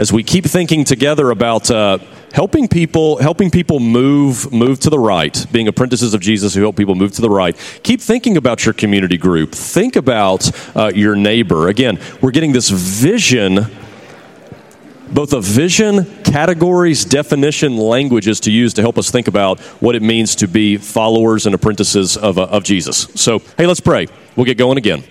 as we keep thinking together about uh, helping people helping people move move to the right being apprentices of jesus who help people move to the right keep thinking about your community group think about uh, your neighbor again we're getting this vision both a vision, categories, definition, languages to use to help us think about what it means to be followers and apprentices of, uh, of Jesus. So, hey, let's pray. We'll get going again.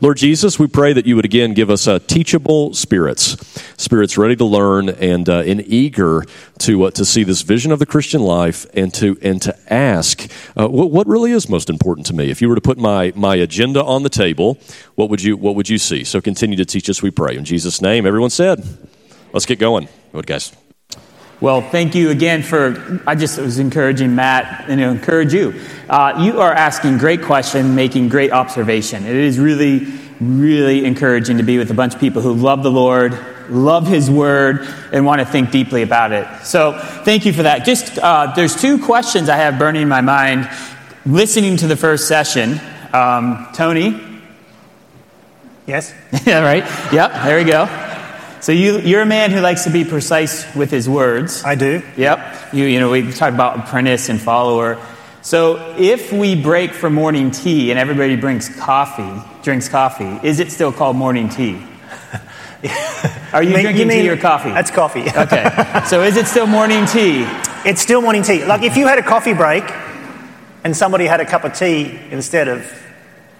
Lord Jesus, we pray that you would again give us uh, teachable spirits, spirits ready to learn and, uh, and eager to, uh, to see this vision of the Christian life and to, and to ask uh, what, what really is most important to me. If you were to put my, my agenda on the table, what would, you, what would you see? So continue to teach us, we pray. In Jesus' name, everyone said let's get going. What, guys? Well, thank you again for. I just was encouraging Matt and to encourage you. Uh, you are asking great question, making great observation. It is really, really encouraging to be with a bunch of people who love the Lord, love His Word, and want to think deeply about it. So, thank you for that. Just uh, there's two questions I have burning in my mind. Listening to the first session, um, Tony. Yes. yeah. Right. Yep. There we go. So you, you're a man who likes to be precise with his words. I do. Yep. You, you know, we talk about apprentice and follower. So if we break for morning tea and everybody brings coffee, drinks coffee, is it still called morning tea? Are you, you mean, drinking you tea or coffee? That's coffee. okay. So is it still morning tea? It's still morning tea. Like if you had a coffee break and somebody had a cup of tea instead of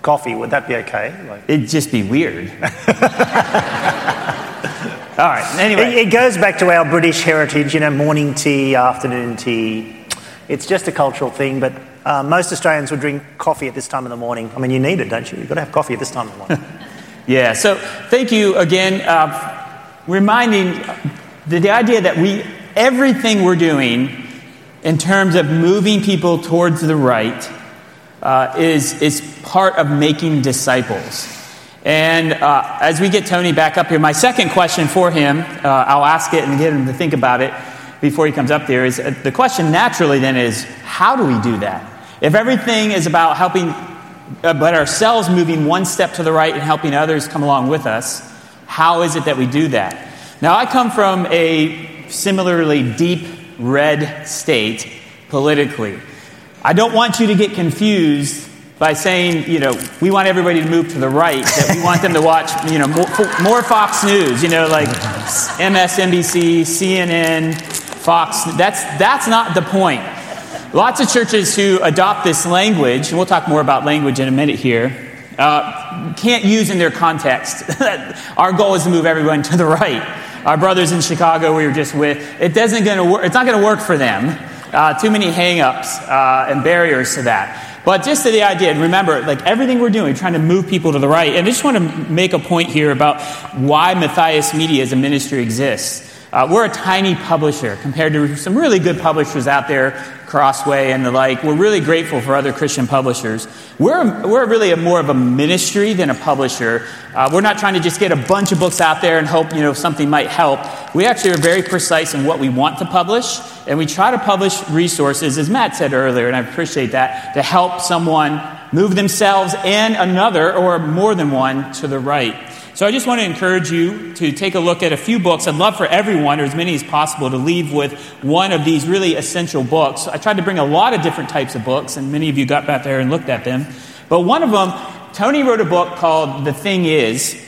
coffee, would that be okay? Like... It'd just be weird. All right. Anyway, it, it, goes back to our British heritage. You know, morning tea, afternoon tea. It's just a cultural thing, but uh, most Australians would drink coffee at this time of the morning. I mean, you need it, don't you? You've got to have coffee at this time of the morning. yeah. So, thank you again, uh, reminding the, the idea that we everything we're doing in terms of moving people towards the right uh, is is part of making disciples. And uh, as we get Tony back up here, my second question for him, uh, I'll ask it and get him to think about it before he comes up there, is uh, the question naturally then is how do we do that? If everything is about helping, uh, but ourselves moving one step to the right and helping others come along with us, how is it that we do that? Now, I come from a similarly deep red state politically. I don't want you to get confused by saying, you know, we want everybody to move to the right, that we want them to watch, you know, more, more Fox News, you know, like MSNBC, CNN, Fox. That's, that's not the point. Lots of churches who adopt this language, and we'll talk more about language in a minute here, uh, can't use in their context. Our goal is to move everyone to the right. Our brothers in Chicago we were just with, it doesn't gonna work, it's not going to work for them. Uh, too many hangups uh, and barriers to that. But just to the idea, and remember, like everything we're doing, trying to move people to the right. And I just want to make a point here about why Matthias Media as a ministry exists. Uh, we're a tiny publisher compared to some really good publishers out there, Crossway and the like. We're really grateful for other Christian publishers. We're, we're really a, more of a ministry than a publisher. Uh, we're not trying to just get a bunch of books out there and hope you know something might help. We actually are very precise in what we want to publish, and we try to publish resources, as Matt said earlier, and I appreciate that, to help someone move themselves and another or more than one to the right. So I just want to encourage you to take a look at a few books. I'd love for everyone, or as many as possible, to leave with one of these really essential books. I tried to bring a lot of different types of books, and many of you got back there and looked at them. But one of them, Tony wrote a book called The Thing Is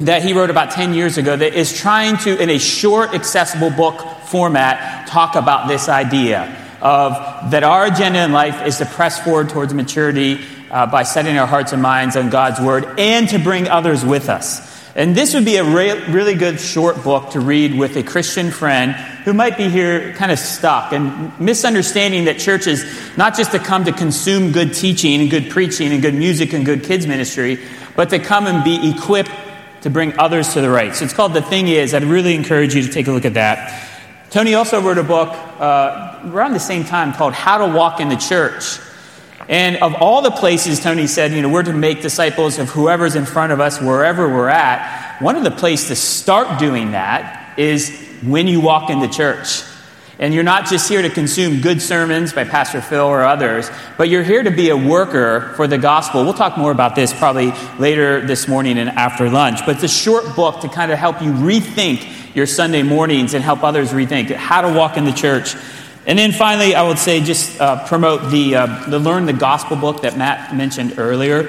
that he wrote about 10 years ago that is trying to, in a short, accessible book format, talk about this idea of that our agenda in life is to press forward towards maturity uh, by setting our hearts and minds on God's Word and to bring others with us. And this would be a re- really good short book to read with a Christian friend who might be here kind of stuck and misunderstanding that church is not just to come to consume good teaching and good preaching and good music and good kids ministry, but to come and be equipped to bring others to the right. So it's called The Thing Is. I'd really encourage you to take a look at that. Tony also wrote a book uh, around the same time called How to Walk into Church. And of all the places, Tony said, you know, we're to make disciples of whoever's in front of us, wherever we're at. One of the places to start doing that is when you walk into church. And you're not just here to consume good sermons by Pastor Phil or others, but you're here to be a worker for the gospel. We'll talk more about this probably later this morning and after lunch. But it's a short book to kind of help you rethink your Sunday mornings and help others rethink how to walk in the church. And then finally, I would say just uh, promote the, uh, the Learn the Gospel book that Matt mentioned earlier.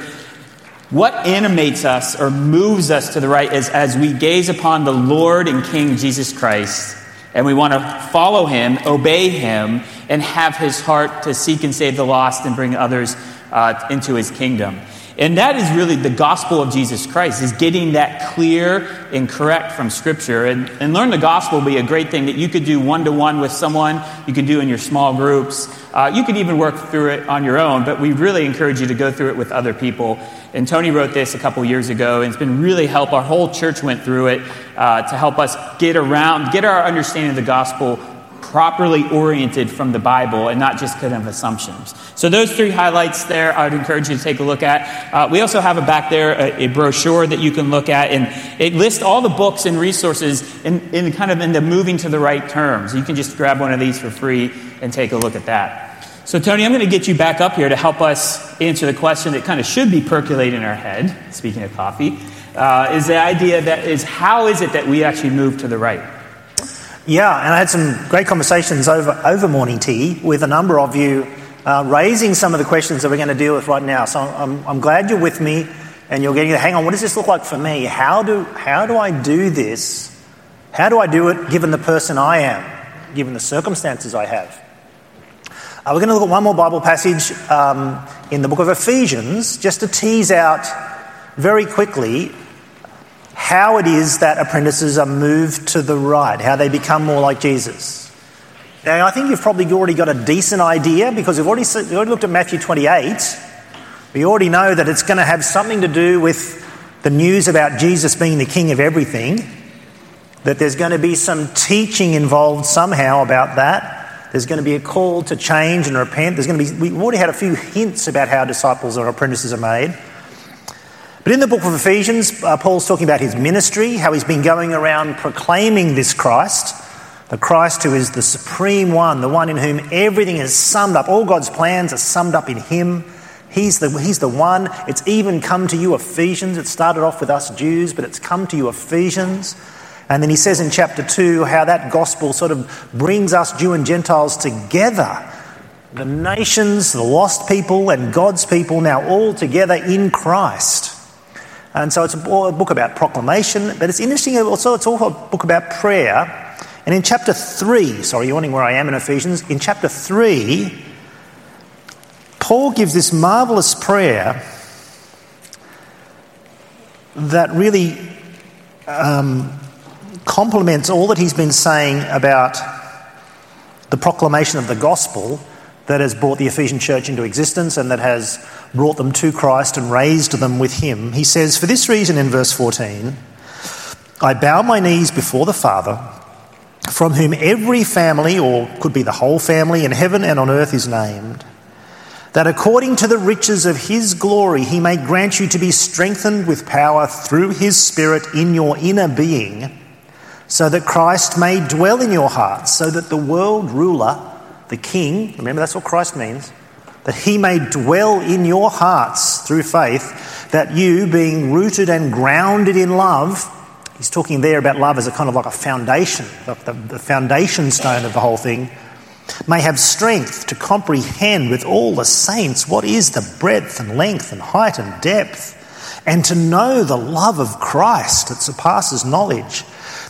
What animates us or moves us to the right is as we gaze upon the Lord and King Jesus Christ, and we want to follow him, obey him, and have his heart to seek and save the lost and bring others uh, into his kingdom. And that is really the gospel of Jesus Christ, is getting that clear and correct from Scripture. And, and learn the gospel will be a great thing that you could do one to one with someone, you could do in your small groups. Uh, you could even work through it on your own, but we really encourage you to go through it with other people. And Tony wrote this a couple years ago, and it's been really help. Our whole church went through it uh, to help us get around, get our understanding of the gospel properly oriented from the Bible and not just kind of assumptions. So, those three highlights there, I would encourage you to take a look at. Uh, we also have a back there a, a, brochure that you can look at, and it lists all the books and resources in, in kind of in the moving to the right terms. You can just grab one of these for free and take a look at that. So, Tony, I'm going to get you back up here to help us answer the question that kind of should be percolating in our head, speaking of coffee, uh, is the idea that is how is it that we actually move to the right? Yeah, and I had some great conversations over, over morning tea with a number of you uh, raising some of the questions that we're going to deal with right now. So I'm, I'm glad you're with me and you're getting to hang on, what does this look like for me? How do, how do I do this? How do I do it given the person I am, given the circumstances I have? Uh, we're going to look at one more Bible passage um, in the book of Ephesians just to tease out very quickly how it is that apprentices are moved to the right, how they become more like Jesus. Now, I think you've probably already got a decent idea because we've already, we've already looked at Matthew 28. We already know that it's going to have something to do with the news about Jesus being the king of everything, that there's going to be some teaching involved somehow about that. There's going to be a call to change and repent. There's going to be, we've already had a few hints about how disciples or apprentices are made. But in the book of Ephesians, uh, Paul's talking about his ministry, how he's been going around proclaiming this Christ, the Christ who is the supreme one, the one in whom everything is summed up. All God's plans are summed up in him. He's the, he's the one. It's even come to you, Ephesians. It started off with us Jews, but it's come to you, Ephesians. And then he says in chapter 2 how that gospel sort of brings us, Jew and Gentiles, together. The nations, the lost people, and God's people now all together in Christ. And so it's a book about proclamation, but it's interesting also, it's also a book about prayer. And in chapter 3, sorry, you're wondering where I am in Ephesians, in chapter 3, Paul gives this marvelous prayer that really um, complements all that he's been saying about the proclamation of the gospel that has brought the Ephesian church into existence and that has brought them to Christ and raised them with him. He says, For this reason, in verse 14, I bow my knees before the Father, from whom every family, or could be the whole family, in heaven and on earth is named, that according to the riches of his glory, he may grant you to be strengthened with power through his Spirit in your inner being, so that Christ may dwell in your hearts, so that the world ruler, the king, remember that's what Christ means, that he may dwell in your hearts through faith, that you, being rooted and grounded in love, he's talking there about love as a kind of like a foundation, the, the, the foundation stone of the whole thing, may have strength to comprehend with all the saints what is the breadth and length and height and depth, and to know the love of Christ that surpasses knowledge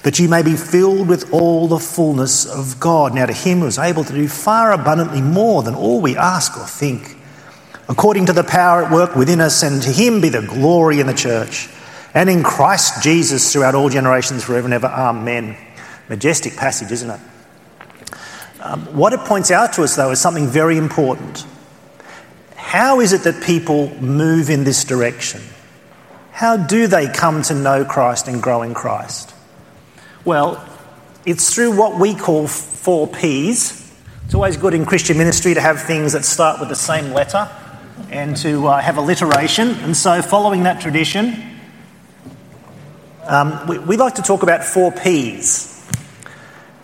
that you may be filled with all the fullness of God. Now, to him who is able to do far abundantly more than all we ask or think, according to the power at work within us, and to him be the glory in the church and in Christ Jesus throughout all generations, forever and ever. Amen. Majestic passage, isn't it? Um, what it points out to us, though, is something very important. How is it that people move in this direction? How do they come to know Christ and grow in Christ? Well, it's through what we call four P's. It's always good in Christian ministry to have things that start with the same letter and to uh, have alliteration. And so, following that tradition, um, we, we, like to talk about four P's.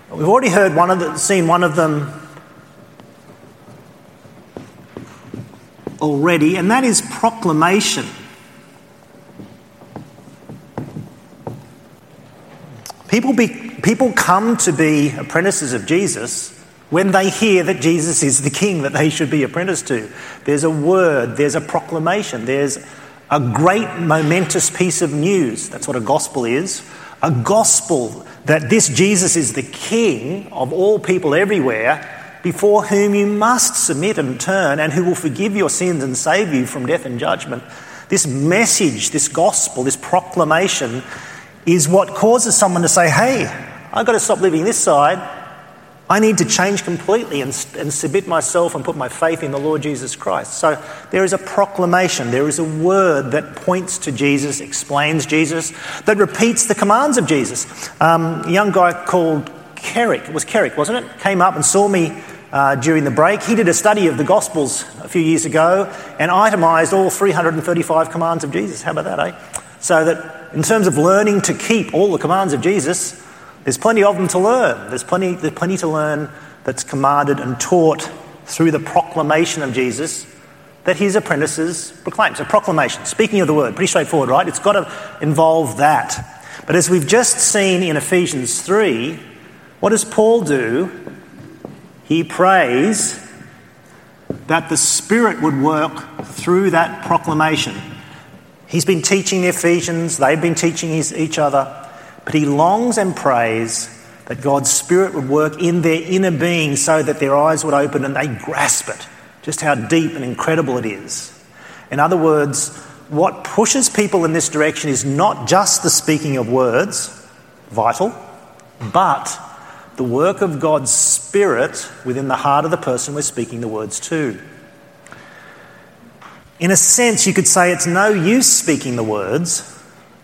We've already heard one of the, seen one of them already, and that is proclamation. People, be, People come to be apprentices of Jesus when they hear that Jesus is the king that they should be apprenticed to. There's a word, there's a proclamation, there's a great momentous piece of news. That's what a gospel is. A gospel that this Jesus is the king of all people everywhere, before whom you must submit and turn, and who will forgive your sins and save you from death and judgment. This message, this gospel, this proclamation is what causes someone to say, Hey, I've got to stop living this side I need to change completely and, and, submit myself and put my faith in the Lord Jesus Christ. So there is a proclamation, there is a word that points to Jesus, explains Jesus, that repeats the commands of Jesus. Um, a young guy called Kerrick, it was Kerrick, wasn't it? Came up and saw me uh, during the break. He did a study of the Gospels a few years ago and itemised all 335 commands of Jesus. How about that, eh? So that in terms of learning to keep all the commands of Jesus, there's plenty of them to learn. There's plenty, there's plenty to learn that's commanded and taught through the proclamation of Jesus that his apprentices proclaim. So, proclamation, speaking of the word, pretty straightforward, right? It's got to involve that. But as we've just seen in Ephesians 3, what does Paul do? He prays that the Spirit would work through that proclamation. He's been teaching the Ephesians, they've been teaching his, each other. But he longs and prays that God's Spirit would work in their inner being so that their eyes would open and they grasp it, just how deep and incredible it is. In other words, what pushes people in this direction is not just the speaking of words, vital, but the work of God's Spirit within the heart of the person we're speaking the words to. In a sense, you could say it's no use speaking the words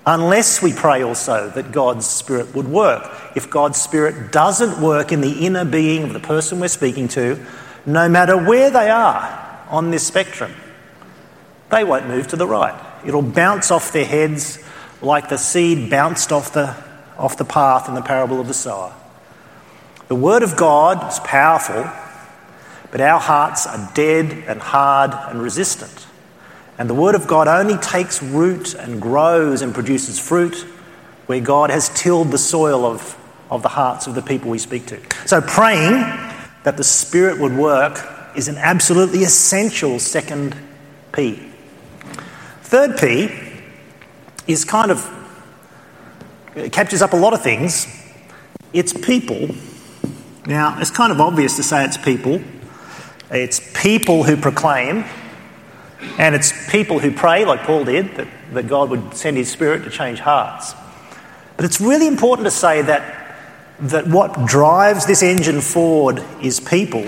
unless we pray also that God's Spirit would work. If God's Spirit doesn't work in the inner being of the person we're speaking to, no matter where they are on this spectrum, they won't move to the right. It'll bounce off their heads like the seed bounced off the, off the path in the parable of the sower. The Word of God is powerful, but our hearts are dead and hard and resistant. And the Word of God only takes root and grows and produces fruit where God has tilled the soil of, of the hearts of the people we speak to. So, praying that the Spirit would work is an absolutely essential second P. Third P is kind of, captures up a lot of things. It's people. Now, it's kind of obvious to say it's people. It's people who proclaim, and it's people who pray, like Paul did, that, that God would send his spirit to change hearts. But it's really important to say that, that what drives this engine forward is people.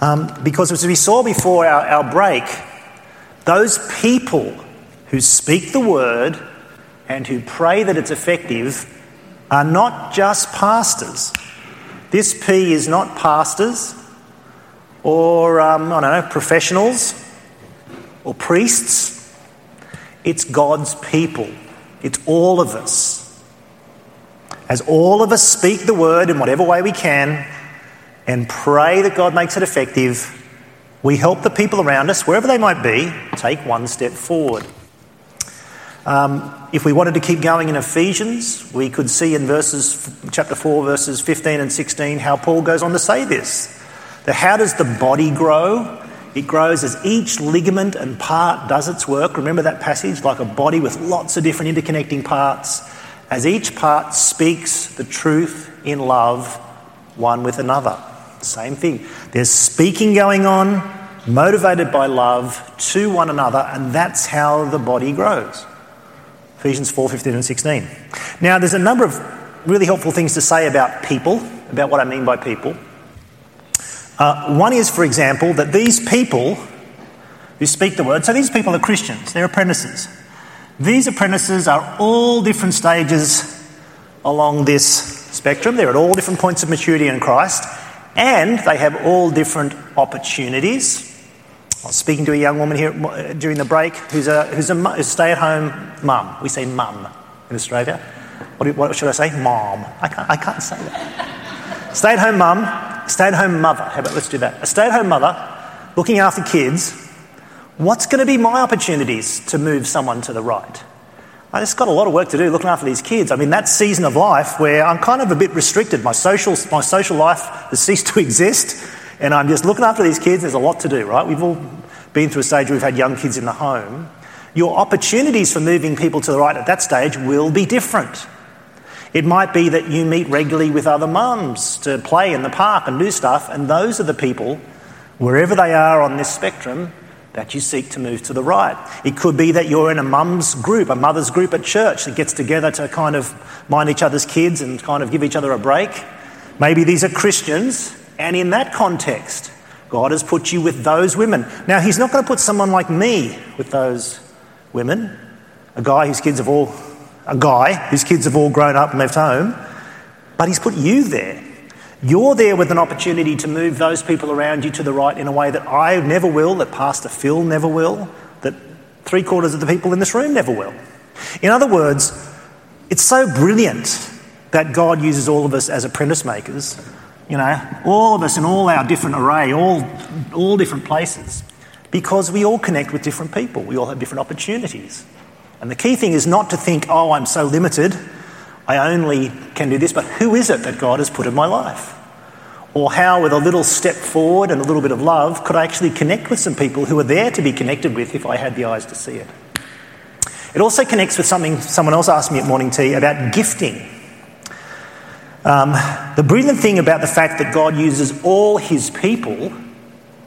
Um, because as we saw before our, our break, those people who speak the word and who pray that it's effective are not just pastors. This P is not pastors, or, um, I don't know, professionals or priests. It's God's people. It's all of us. As all of us speak the word in whatever way we can and pray that God makes it effective, we help the people around us, wherever they might be, take one step forward. Um, if we wanted to keep going in Ephesians, we could see in verses, chapter 4, verses 15 and 16, how Paul goes on to say this. How does the body grow? It grows as each ligament and part does its work. Remember that passage? Like a body with lots of different interconnecting parts. As each part speaks the truth in love, one with another. Same thing. There's speaking going on, motivated by love to one another, and that's how the body grows. Ephesians 4 15 and 16. Now, there's a number of really helpful things to say about people, about what I mean by people. Uh, one is, for example, that these people who speak the word, so these people are Christians, they're apprentices. These apprentices are all different stages along this spectrum. They're at all different points of maturity in Christ, and they have all different opportunities. I was speaking to a young woman here uh, during the break who's a, who's a, a stay at home mum. We say mum in Australia. What, what should I say? Mom. I can't, I can't say that. Stay at home mum stay at home mother. How about let's do that? A stay at home mother looking after kids. What's going to be my opportunities to move someone to the right? I just got a lot of work to do looking after these kids. I mean, that season of life where I'm kind of a bit restricted. My social, my social life has ceased to exist, and I'm just looking after these kids. There's a lot to do, right? We've all been through a stage where we've had young kids in the home. Your opportunities for moving people to the right at that stage will be different. It might be that you meet regularly with other mums to play in the park and do stuff, and those are the people, wherever they are on this spectrum, that you seek to move to the right. It could be that you're in a mum's group, a mother's group at church that gets together to kind of mind each other's kids and kind of give each other a break. Maybe these are Christians, and in that context, God has put you with those women. Now, He's not going to put someone like me with those women, a guy whose kids have all, a guy whose kids have all grown up and left home, but He's put you there. You're there with an opportunity to move those people around you to the right in a way that I never will, that Pastor Phil never will, that three quarters of the people in this room never will. In other words, it's so brilliant that God uses all of us as apprentice makers, you know, all of us in all our different array, all, all different places, because we all connect with different people. We all have different opportunities. And the key thing is not to think, oh, I'm so limited. I only can do this, but who is it that God has put in my life? Or how, with a little step forward and a little bit of love, could I actually connect with some people who are there to be connected with if I had the eyes to see it? It also connects with something someone else asked me at morning tea about gifting. Um, the brilliant thing about the fact that God uses all his people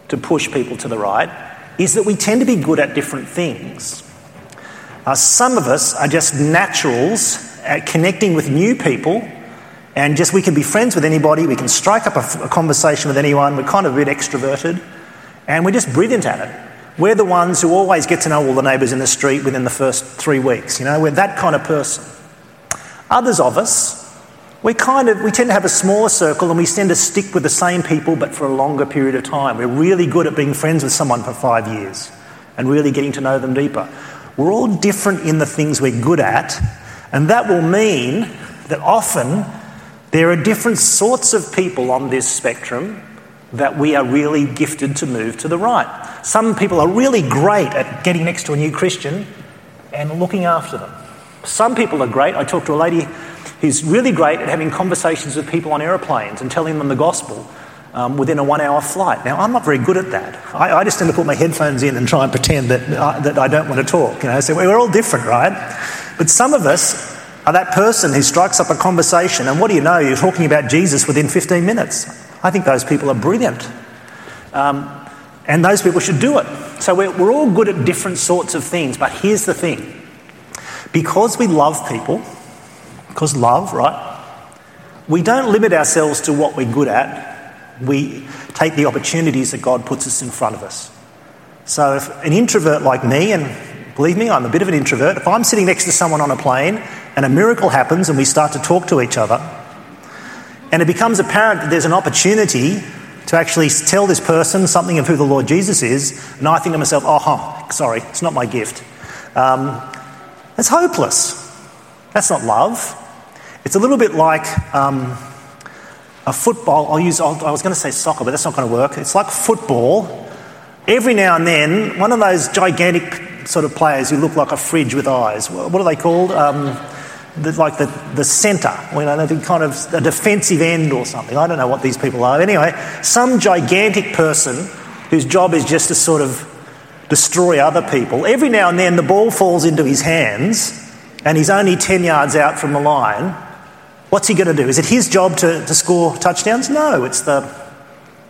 to push people to the right is that we tend to be good at different things. Uh, some of us are just naturals at connecting with new people and just we can be friends with anybody, we can strike up a, a, conversation with anyone, we're kind of a bit extroverted, and we're just brilliant at it. We're the ones who always get to know all the neighbours in the street within the first three weeks, you know, we're that kind of person. Others of us, we kind of we tend to have a smaller circle and we tend to stick with the same people but for a longer period of time. We're really good at being friends with someone for five years and really getting to know them deeper. We're all different in the things we're good at, and that will mean that often there are different sorts of people on this spectrum that we are really gifted to move to the right. Some people are really great at getting next to a new Christian and looking after them. Some people are great. I talked to a lady who's really great at having conversations with people on aeroplanes and telling them the gospel um, within a one hour flight. Now, I'm not very good at that. I, I, just tend to put my headphones in and try and pretend that, uh, that I don't want to talk. You know? So we're all different, right? But some of us are that person who strikes up a conversation, and what do you know? You're talking about Jesus within 15 minutes. I think those people are brilliant. Um, and those people should do it. So we're, we're all good at different sorts of things, but here's the thing because we love people, because love, right? We don't limit ourselves to what we're good at. We take the opportunities that God puts us in front of us. So if an introvert like me, and Believe me, I'm a bit of an introvert. If I'm sitting next to someone on a plane and a miracle happens and we start to talk to each other, and it becomes apparent that there's an opportunity to actually tell this person something of who the Lord Jesus is, and I think to myself, oh, sorry, it's not my gift. Um, that's hopeless. That's not love. It's a little bit like um, a football. I'll use, I was going to say soccer, but that's not going to work. It's like football. Every now and then, one of those gigantic sort of players who look like a fridge with eyes. What are they called? Um, the, like the, the centre, you know, they're kind of a defensive end or something. I don't know what these people are. Anyway, some gigantic person whose job is just to sort of destroy other people. Every now and then the ball falls into his hands and he's only 10 yards out from the line. What's he going to do? Is it his job to, to score touchdowns? No, it's the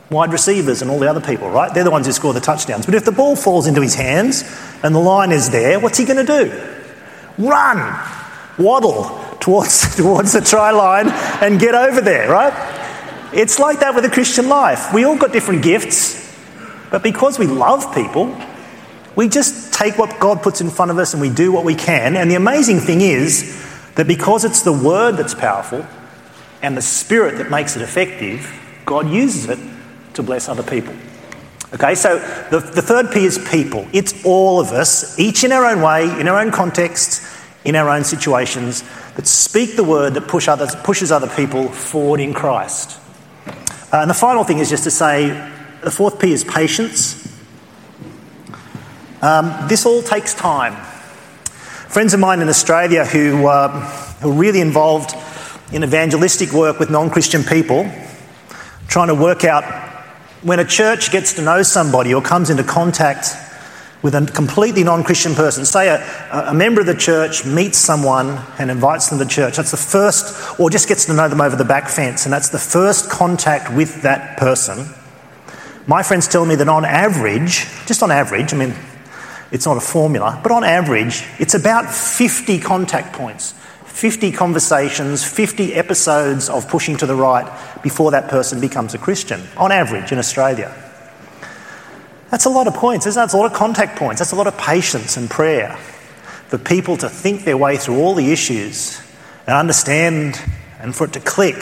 wide receivers and all the other people, right? They're the ones who score the touchdowns. But if the ball falls into his hands and the line is there, what's he going to do? Run, waddle towards, towards the try line and get over there, right? It's like that with the Christian life. We all got different gifts, but because we love people, we just take what God puts in front of us and we do what we can. And the amazing thing is that because it's the word that's powerful and the spirit that makes it effective, God uses it to bless other people. Okay, so the, the third P is people. It's all of us, each in our own way, in our own contexts, in our own situations, that speak the word that push others, pushes other people forward in Christ. Uh, and the final thing is just to say the fourth P is patience. Um, this all takes time. Friends of mine in Australia who, uh, are really involved in evangelistic work with non Christian people, trying to work out when a church gets to know somebody or comes into contact with a completely non Christian person. Say a, a, member of the church meets someone and invites them to church. That's the first, or just gets to know them over the back fence, and that's the first contact with that person. My friends tell me that on average, just on average, I mean, it's not a formula, but on average, it's about 50 contact points, 50 conversations, 50 episodes of pushing to the right before that person becomes a Christian, on average in Australia. That's a lot of points, isn't it? That's a lot of contact points. That's a lot of patience and prayer for people to think their way through all the issues and understand and for it to click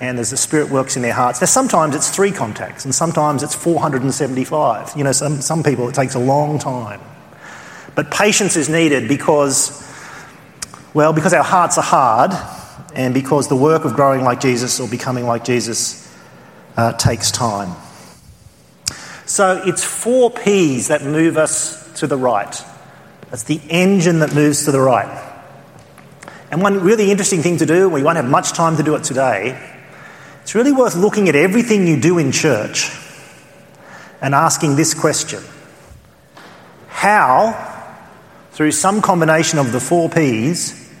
and as the Spirit works in their hearts. Now, sometimes it's three contacts and sometimes it's 475. You know, some, some people it takes a long time. But patience is needed because, well, because our hearts are hard and because the work of growing like Jesus or becoming like Jesus uh, takes time. So it's four P's that move us to the right. That's the engine that moves to the right. And one really interesting thing to do, we won't have much time to do it today, it's really worth looking at everything you do in church and asking this question How, through some combination of the four P's,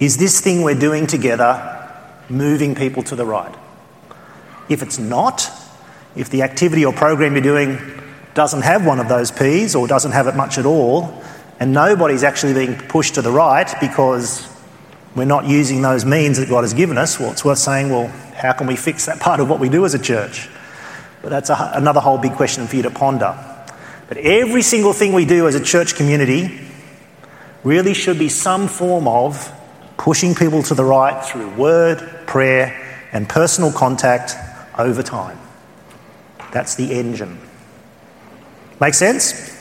is this thing we're doing together moving people to the right? If it's not, if the activity or program you're doing doesn't have one of those P's or doesn't have it much at all, and nobody's actually being pushed to the right because we're not using those means that God has given us, well, it's worth saying, well, how can we fix that part of what we do as a church? But that's a, another whole big question for you to ponder. But every single thing we do as a church community really should be some form of pushing people to the right through word, prayer, and personal contact over time. That's the engine. Make sense?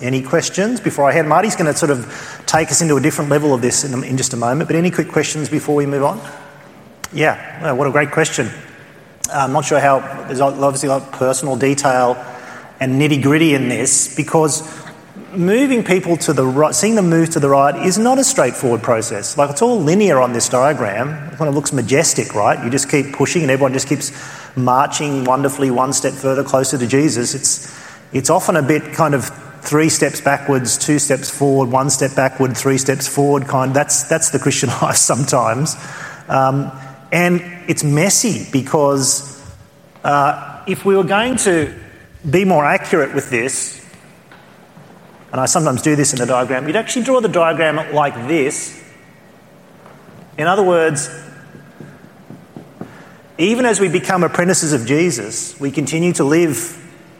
Any questions before I hand? Marty's going to sort of take us into a different level of this in, in just a moment, but any quick questions before we move on? Yeah, well, what a great question. Uh, I'm not sure how, there's obviously a lot of personal detail and nitty gritty in this because moving people to the right, seeing them move to the right is not a straightforward process. Like it's all linear on this diagram. It kind of looks majestic, right? You just keep pushing and everyone just keeps marching wonderfully one step further closer to Jesus. It's, it's often a bit kind of three steps backwards, two steps forward, one step backward, three steps forward kind. That's, that's the Christian life sometimes. Um, and it's messy because uh, if we were going to be more accurate with this, and I sometimes do this in the diagram, you'd actually draw the diagram like this. In other words, even as we become apprentices of Jesus, we continue to live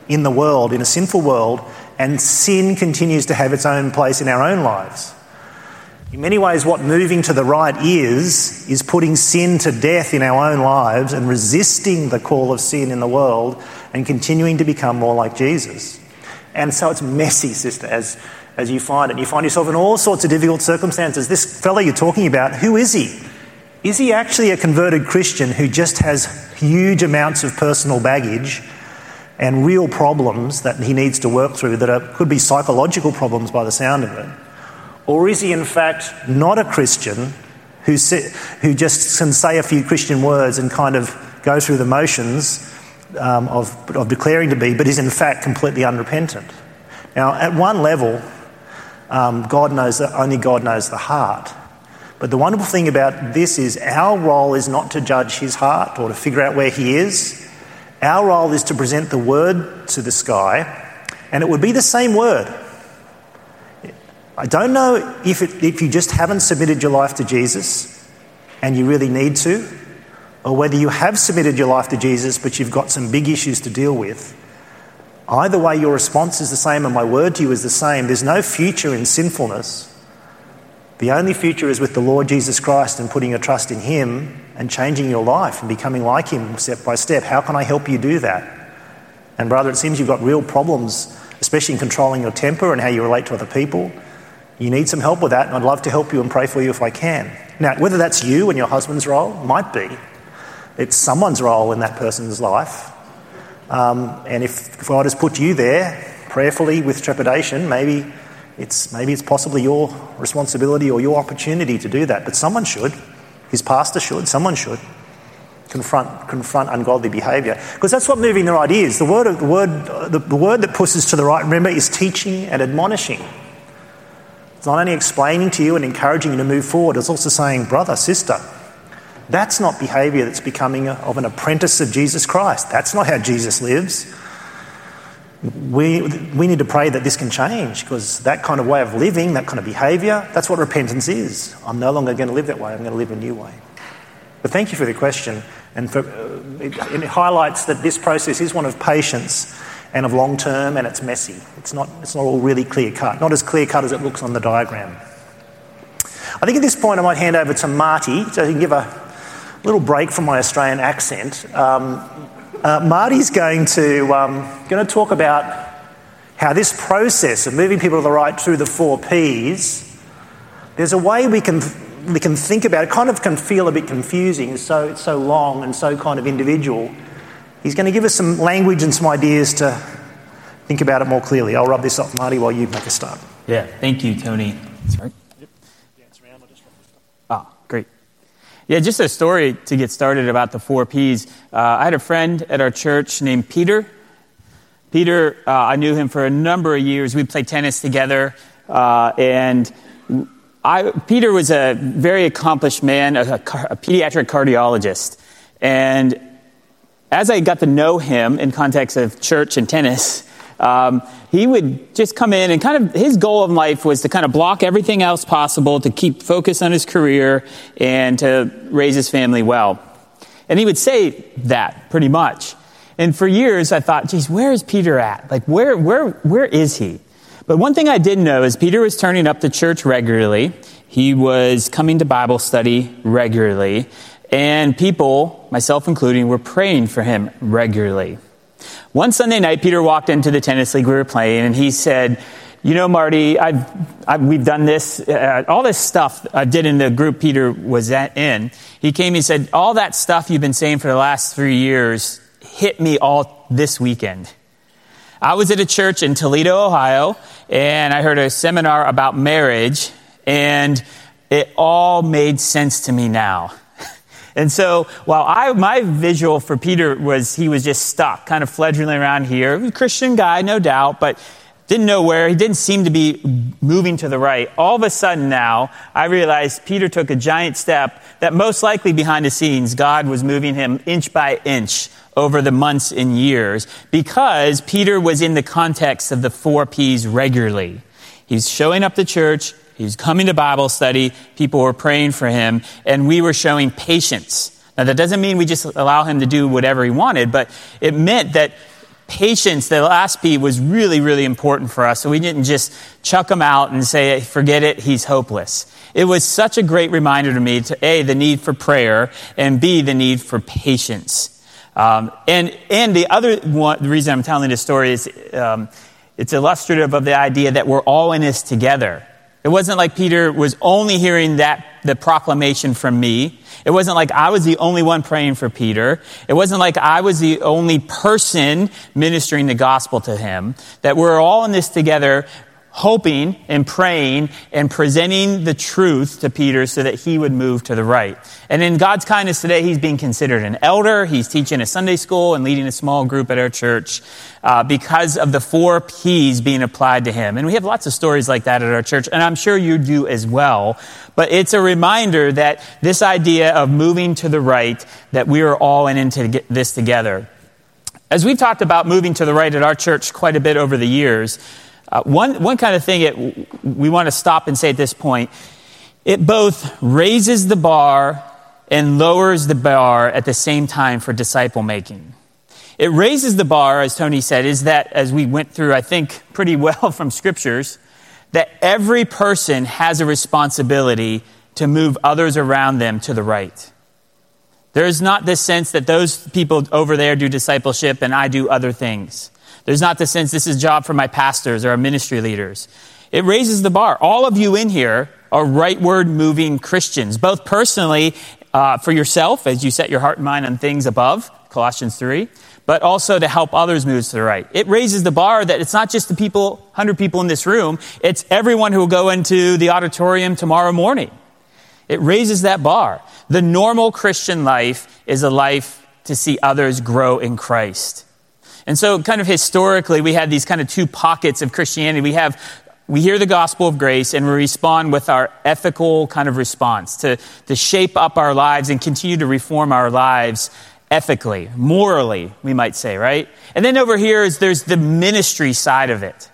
in the world, in a sinful world, and sin continues to have its own place in our own lives. In many ways, what moving to the right is, is putting sin to death in our own lives and resisting the call of sin in the world and continuing to become more like Jesus. And so it's messy, sister, as, as you find it. You find yourself in all sorts of difficult circumstances. This fellow you're talking about, who is he? Is he actually a converted Christian who just has huge amounts of personal baggage and real problems that he needs to work through that are, could be psychological problems by the sound of it? Or is he, in fact, not a Christian who, who just can say a few Christian words and kind of go through the motions um, of, of declaring to be, but is in fact completely unrepentant? Now, at one level, um, God knows that only God knows the heart. But the wonderful thing about this is our role is not to judge his heart or to figure out where he is. Our role is to present the word to the sky, and it would be the same word. I don't know if, it, if you just haven't submitted your life to Jesus and you really need to, or whether you have submitted your life to Jesus but you've got some big issues to deal with. Either way, your response is the same, and my word to you is the same. There's no future in sinfulness. The only future is with the Lord Jesus Christ and putting your trust in Him and changing your life and becoming like Him step by step. How can I help you do that? And, brother, it seems you've got real problems, especially in controlling your temper and how you relate to other people. You need some help with that, and I'd love to help you and pray for you if I can. Now, whether that's you and your husband's role, might be. It's someone's role in that person's life. Um, and if God has put you there prayerfully with trepidation, maybe It's, maybe it's possibly your responsibility or your opportunity to do that, but someone should. His pastor should, someone should confront, confront ungodly behaviour. Because that's what moving the right is. The word, the, word, the, the word that pushes to the right, remember, is teaching and admonishing. It's not only explaining to you and encouraging you to move forward, it's also saying, brother, sister, that's not behaviour that's becoming of an apprentice of Jesus Christ. That's not how Jesus lives. We, we need to pray that this can change because that kind of way of living, that kind of behaviour, that's what repentance is. I'm no longer going to live that way, I'm going to live a new way. But thank you for the question. And for, uh, it, it highlights that this process is one of patience and of long term and it's messy. It's not, it's not all really clear cut, not as clear cut as it looks on the diagram. I think at this point I might hand over to Marty so he can give a little break from my Australian accent. Um, uh, Marty's going to, um, going to talk about how this process of moving people to the right through the four P's, there's a way we can we can think about it, kind of can feel a bit confusing, so it's so long and so kind of individual. He's going to give us some language and some ideas to think about it more clearly. I'll rub this off, Marty, while you make a start. Yeah, thank you, Tony. Sorry. Ah, great. Yeah, just a story to get started about the four P's. Uh, I had a friend at our church named Peter. Peter, uh, I knew him for a number of years. We played tennis together, uh, and I, Peter was a very accomplished man, a, a, a pediatric cardiologist. And as I got to know him in context of church and tennis, um, he would just come in and kind of his goal in life was to kind of block everything else possible to keep focus on his career and to raise his family well. And he would say that pretty much. And for years I thought, geez, where is Peter at? Like, where, where, where is he? But one thing I did know is Peter was turning up to church regularly. He was coming to Bible study regularly. And people, myself including, were praying for him regularly. One Sunday night, Peter walked into the tennis league we were playing, and he said, you know, Marty, I've, I've, we've done this, uh, all this stuff I did in the group Peter was at, in. He came he said, all that stuff you've been saying for the last three years hit me all this weekend. I was at a church in Toledo, Ohio, and I heard a seminar about marriage, and it all made sense to me now. And so, while I, my visual for Peter was he was just stuck, kind of fledgling around here, Christian guy, no doubt, but didn't know where. He didn't seem to be moving to the right. All of a sudden now, I realized Peter took a giant step that most likely behind the scenes, God was moving him inch by inch over the months and years because Peter was in the context of the four P's regularly. He's showing up to church, he's coming to Bible study, people were praying for him, and we were showing patience. Now, that doesn't mean we just allow him to do whatever he wanted, but it meant that patience, the last P, was really, really important for us. So we didn't just chuck him out and say, forget it, he's hopeless. It was such a great reminder to me to A, the need for prayer, and B, the need for patience. Um, and, and the other one, the reason I'm telling this story is um, it's illustrative of the idea that we're all in this together. It wasn't like Peter was only hearing that, the proclamation from me. It wasn't like I was the only one praying for Peter. It wasn't like I was the only person ministering the gospel to him. That we're all in this together hoping and praying and presenting the truth to Peter so that he would move to the right. And in God's kindness today, he's being considered an elder. He's teaching a Sunday school and leading a small group at our church uh, because of the four P's being applied to him. And we have lots of stories like that at our church, and I'm sure you do as well. But it's a reminder that this idea of moving to the right, that we are all in into this together. As we've talked about moving to the right at our church quite a bit over the years, uh, one, one kind of thing it, we want to stop and say at this point it both raises the bar and lowers the bar at the same time for disciple making. It raises the bar, as Tony said, is that, as we went through, I think, pretty well from scriptures, that every person has a responsibility to move others around them to the right. There is not this sense that those people over there do discipleship and I do other things. There's not the sense this is a job for my pastors or our ministry leaders. It raises the bar. All of you in here are rightward moving Christians, both personally uh, for yourself as you set your heart and mind on things above, Colossians 3, but also to help others move to the right. It raises the bar that it's not just the people, 100 people in this room, it's everyone who will go into the auditorium tomorrow morning. It raises that bar. The normal Christian life is a life to see others grow in Christ. And so, kind of historically, we had these kind of two pockets of Christianity. We have we hear the gospel of grace and we respond with our ethical kind of response to, to shape up our lives and continue to reform our lives ethically, morally, we might say, right? And then over here is there's the ministry side of it.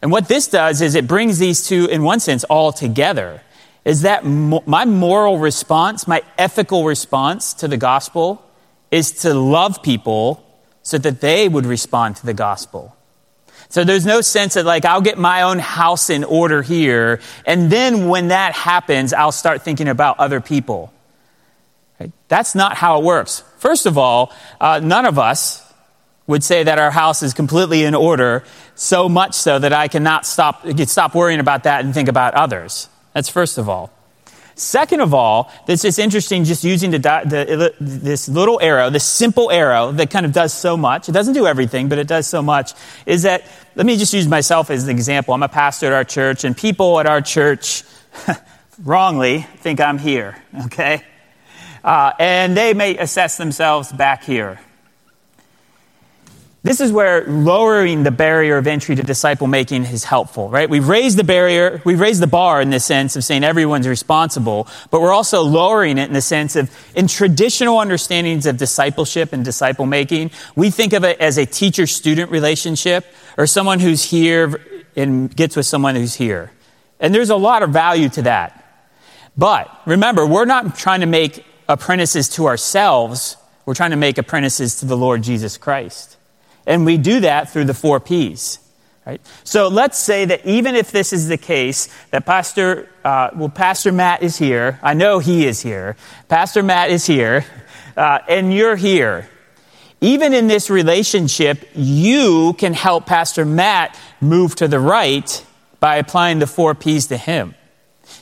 And what this does is it brings these two, in one sense, all together. Is that mo- my moral response, my ethical response to the gospel is to love people so that they would respond to the gospel. So there's no sense that like, I'll get my own house in order here. And then when that happens, I'll start thinking about other people. Okay? That's not how it works. First of all, uh, none of us would say that our house is completely in order, so much so that I cannot stop, stop worrying about that and think about others. That's first of all. Second of all, this is interesting just using the, the, this little arrow, this simple arrow that kind of does so much. It doesn't do everything, but it does so much. Is that, let me just use myself as an example. I'm a pastor at our church, and people at our church wrongly think I'm here, okay? Uh, and they may assess themselves back here. This is where lowering the barrier of entry to disciple making is helpful, right? We've raised the barrier, we've raised the bar in the sense of saying everyone's responsible, but we're also lowering it in the sense of, in traditional understandings of discipleship and disciple making, we think of it as a teacher student relationship or someone who's here and gets with someone who's here. And there's a lot of value to that. But remember, we're not trying to make apprentices to ourselves, we're trying to make apprentices to the Lord Jesus Christ. And we do that through the four P's. Right? So let's say that even if this is the case, that Pastor, uh, well, Pastor Matt is here. I know he is here. Pastor Matt is here, uh, and you're here. Even in this relationship, you can help Pastor Matt move to the right by applying the four P's to him.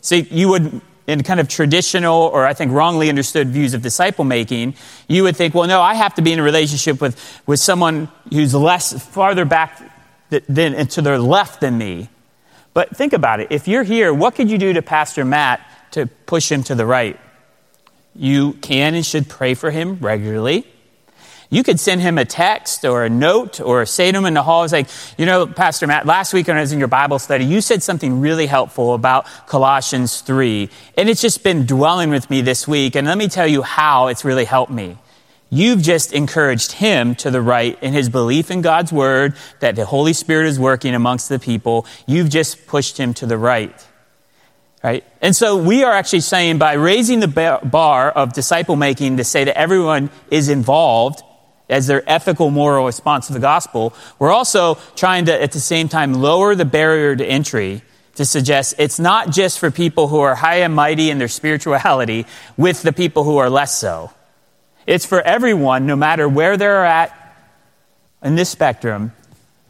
So you would in kind of traditional or I think wrongly understood views of disciple making, you would think, well, no, I have to be in a relationship with, with someone who's less farther back than, and to their left than me. But think about it. If you're here, what could you do to Pastor Matt to push him to the right? You can and should pray for him regularly. You could send him a text or a note or say to him in the hall, like, you know, Pastor Matt, last week when I was in your Bible study, you said something really helpful about Colossians 3. And it's just been dwelling with me this week. And let me tell you how it's really helped me. You've just encouraged him to the right in his belief in God's word, that the Holy Spirit is working amongst the people. You've just pushed him to the right. Right? And so we are actually saying by raising the bar of disciple making to say that everyone is involved, as their ethical, moral response to the gospel, we're also trying to, at the same time, lower the barrier to entry to suggest it's not just for people who are high and mighty in their spirituality with the people who are less so. It's for everyone, no matter where they're at in this spectrum,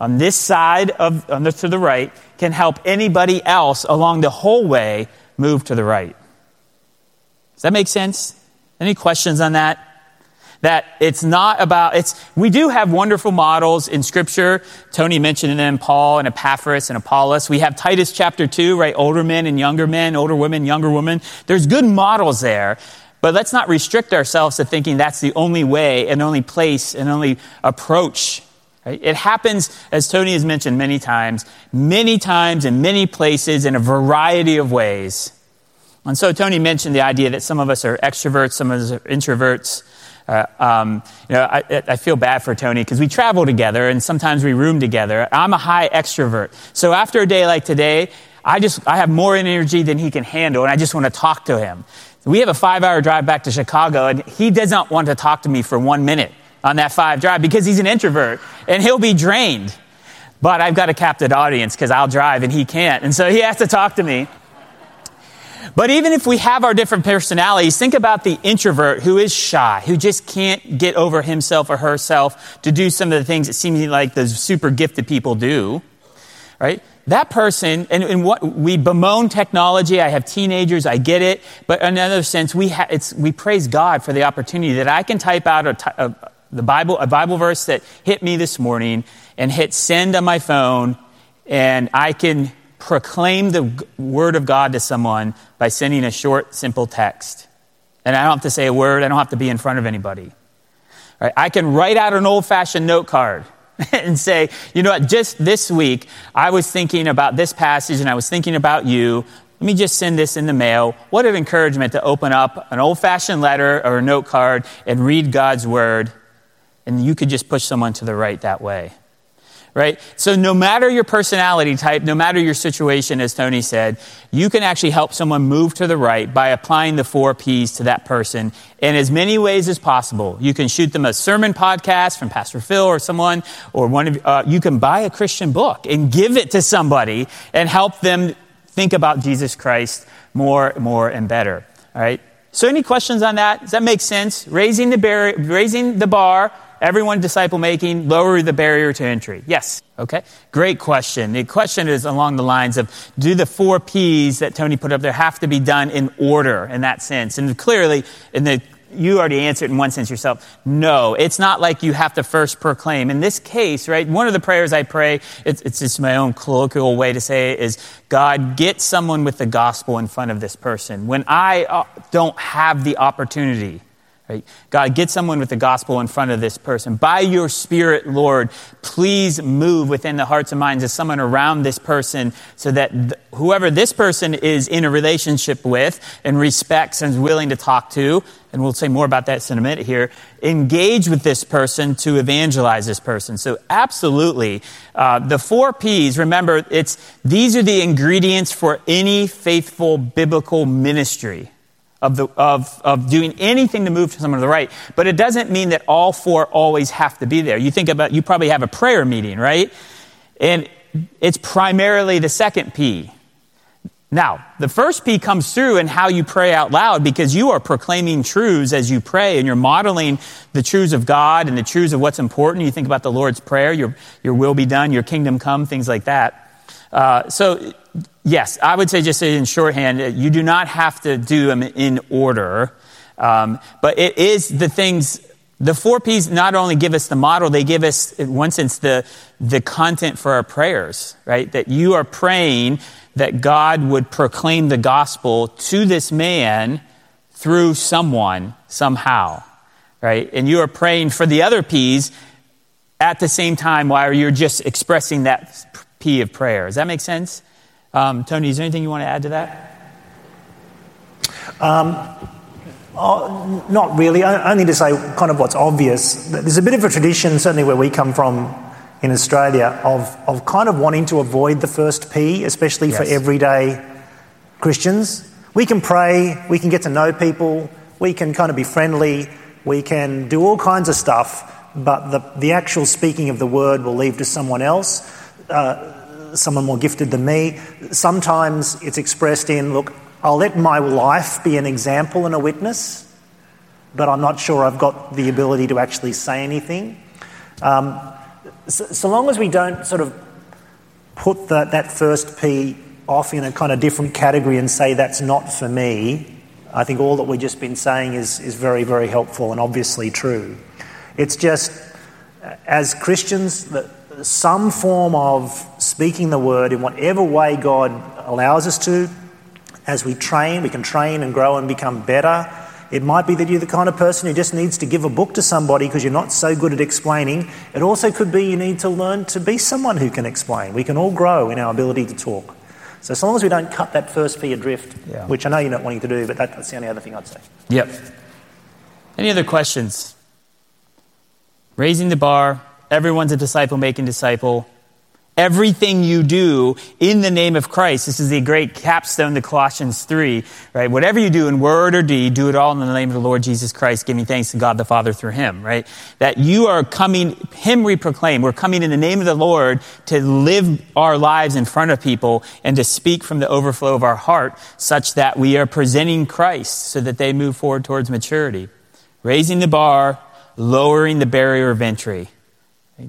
on this side of, on the, to the right, can help anybody else along the whole way move to the right. Does that make sense? Any questions on that? That it's not about it's we do have wonderful models in scripture. Tony mentioned them paul and epaphras and apollos. We have titus chapter 2 right? Older men and younger men older women younger women. There's good models there but let's not restrict ourselves to thinking that's the only way and only place and only approach it happens as tony has mentioned many times many times in many places in a variety of ways. And so tony mentioned the idea that some of us are extroverts some of us are introverts uh, um, you know, I, I, feel bad for Tony because we travel together and sometimes we room together. I'm a high extrovert. So after a day like today, I just, I have more energy than he can handle and I just want to talk to him. We have a five hour drive back to Chicago and he does not want to talk to me for one minute on that five drive because he's an introvert and he'll be drained. But I've got a captive audience because I'll drive and he can't. And so he has to talk to me. But even if we have our different personalities, think about the introvert who is shy, who just can't get over himself or herself to do some of the things that seem like those super gifted people do, right? That person, and, and what we bemoan technology. I have teenagers, I get it. But in another sense, we, ha, we praise God for the opportunity that I can type out the Bible, a Bible verse that hit me this morning and hit send on my phone, and I can proclaim the word of God to someone by sending a short, simple text. And I don't have to say a word, I don't have to be in front of anybody. Right? I can write out an old fashioned note card and say, you know what, just this week, I was thinking about this passage and I was thinking about you. Let me just send this in the mail. What an encouragement to open up an old fashioned letter or a note card and read God's word. And you could just push someone to the right that way right? So no matter your personality type, no matter your situation, as Tony said, you can actually help someone move to the right by applying the four P's to that person in as many ways as possible. You can shoot them a sermon podcast from Pastor Phil or someone, or one of uh, you can buy a Christian book and give it to somebody and help them think about Jesus Christ more, more, and better. All right. So, any questions on that? Does that make sense? Raising the bar, raising the bar Everyone disciple making, lower the barrier to entry. Yes. Okay. Great question. The question is along the lines of do the four P's that Tony put up there have to be done in order in that sense? And clearly, in the you already answered in one sense yourself. No, it's not like you have to first proclaim. In this case, right, one of the prayers I pray, it's, it's just my own colloquial way to say it, is God, get someone with the gospel in front of this person. When I uh, don't have the opportunity, Right? God, get someone with the gospel in front of this person. By your Spirit, Lord, please move within the hearts and minds of someone around this person so that th- whoever this person is in a relationship with and respects and is willing to talk to, and we'll say more about that in a minute here, engage with this person to evangelize this person. So, absolutely. Uh, the four P's, remember, it's, these are the ingredients for any faithful biblical ministry of, the, of, of doing anything to move to someone to the right. But it doesn't mean that all four always have to be there. You think about, you probably have a prayer meeting, right? And it's primarily the second P. Now, the first P comes through in how you pray out loud because you are proclaiming truths as you pray and you're modeling the truths of God and the truths of what's important. You think about the Lord's Prayer, your, your will be done, your kingdom come, things like that. Uh, so yes, I would say just in shorthand, you do not have to do them in order, um, but it is the things. The four P's not only give us the model, they give us, in one sense, the, the content for our prayers, right? That you are praying that God would proclaim the gospel to this man through someone, somehow, right? And you are praying for the other P's at the same time while you're just expressing that P of prayer. Does that make sense? Um, Tony, is there anything you want to add to that? Um, oh, not really. Only to say kind of what's obvious. There's a bit of a tradition, certainly where we come from in Australia, of, of kind of wanting to avoid the first P, especially yes. for everyday Christians. We can pray, we can get to know people, we can kind of be friendly, we can do all kinds of stuff, but the, the actual speaking of the word will leave to someone else. Uh, someone more gifted than me. Sometimes it's expressed in, look, I'll let my life be an example and a witness, but I'm not sure I've got the ability to actually say anything. Um, so, so, long as we don't sort of put the, that first P off in a kind of different category and say that's not for me, I think all that we've just been saying is, is very, very helpful and obviously true. It's just, as Christians, that some form of speaking the word in whatever way God allows us to. As we train, we can train and grow and become better. It might be that you're the kind of person who just needs to give a book to somebody because you're not so good at explaining. It also could be you need to learn to be someone who can explain. We can all grow in our ability to talk. So, as long as we don't cut that first P adrift, yeah. which I know you're not wanting to do, but that, that's the only other thing I'd say. Yep. Any other questions? Raising the bar, Everyone's a disciple making disciple. Everything you do in the name of Christ. This is the great capstone to Colossians 3, right? Whatever you do in word or deed, do it all in the name of the Lord Jesus Christ, giving thanks to God the Father through Him, right? That you are coming, Him we proclaim. We're coming in the name of the Lord to live our lives in front of people and to speak from the overflow of our heart such that we are presenting Christ so that they move forward towards maturity. Raising the bar, lowering the barrier of entry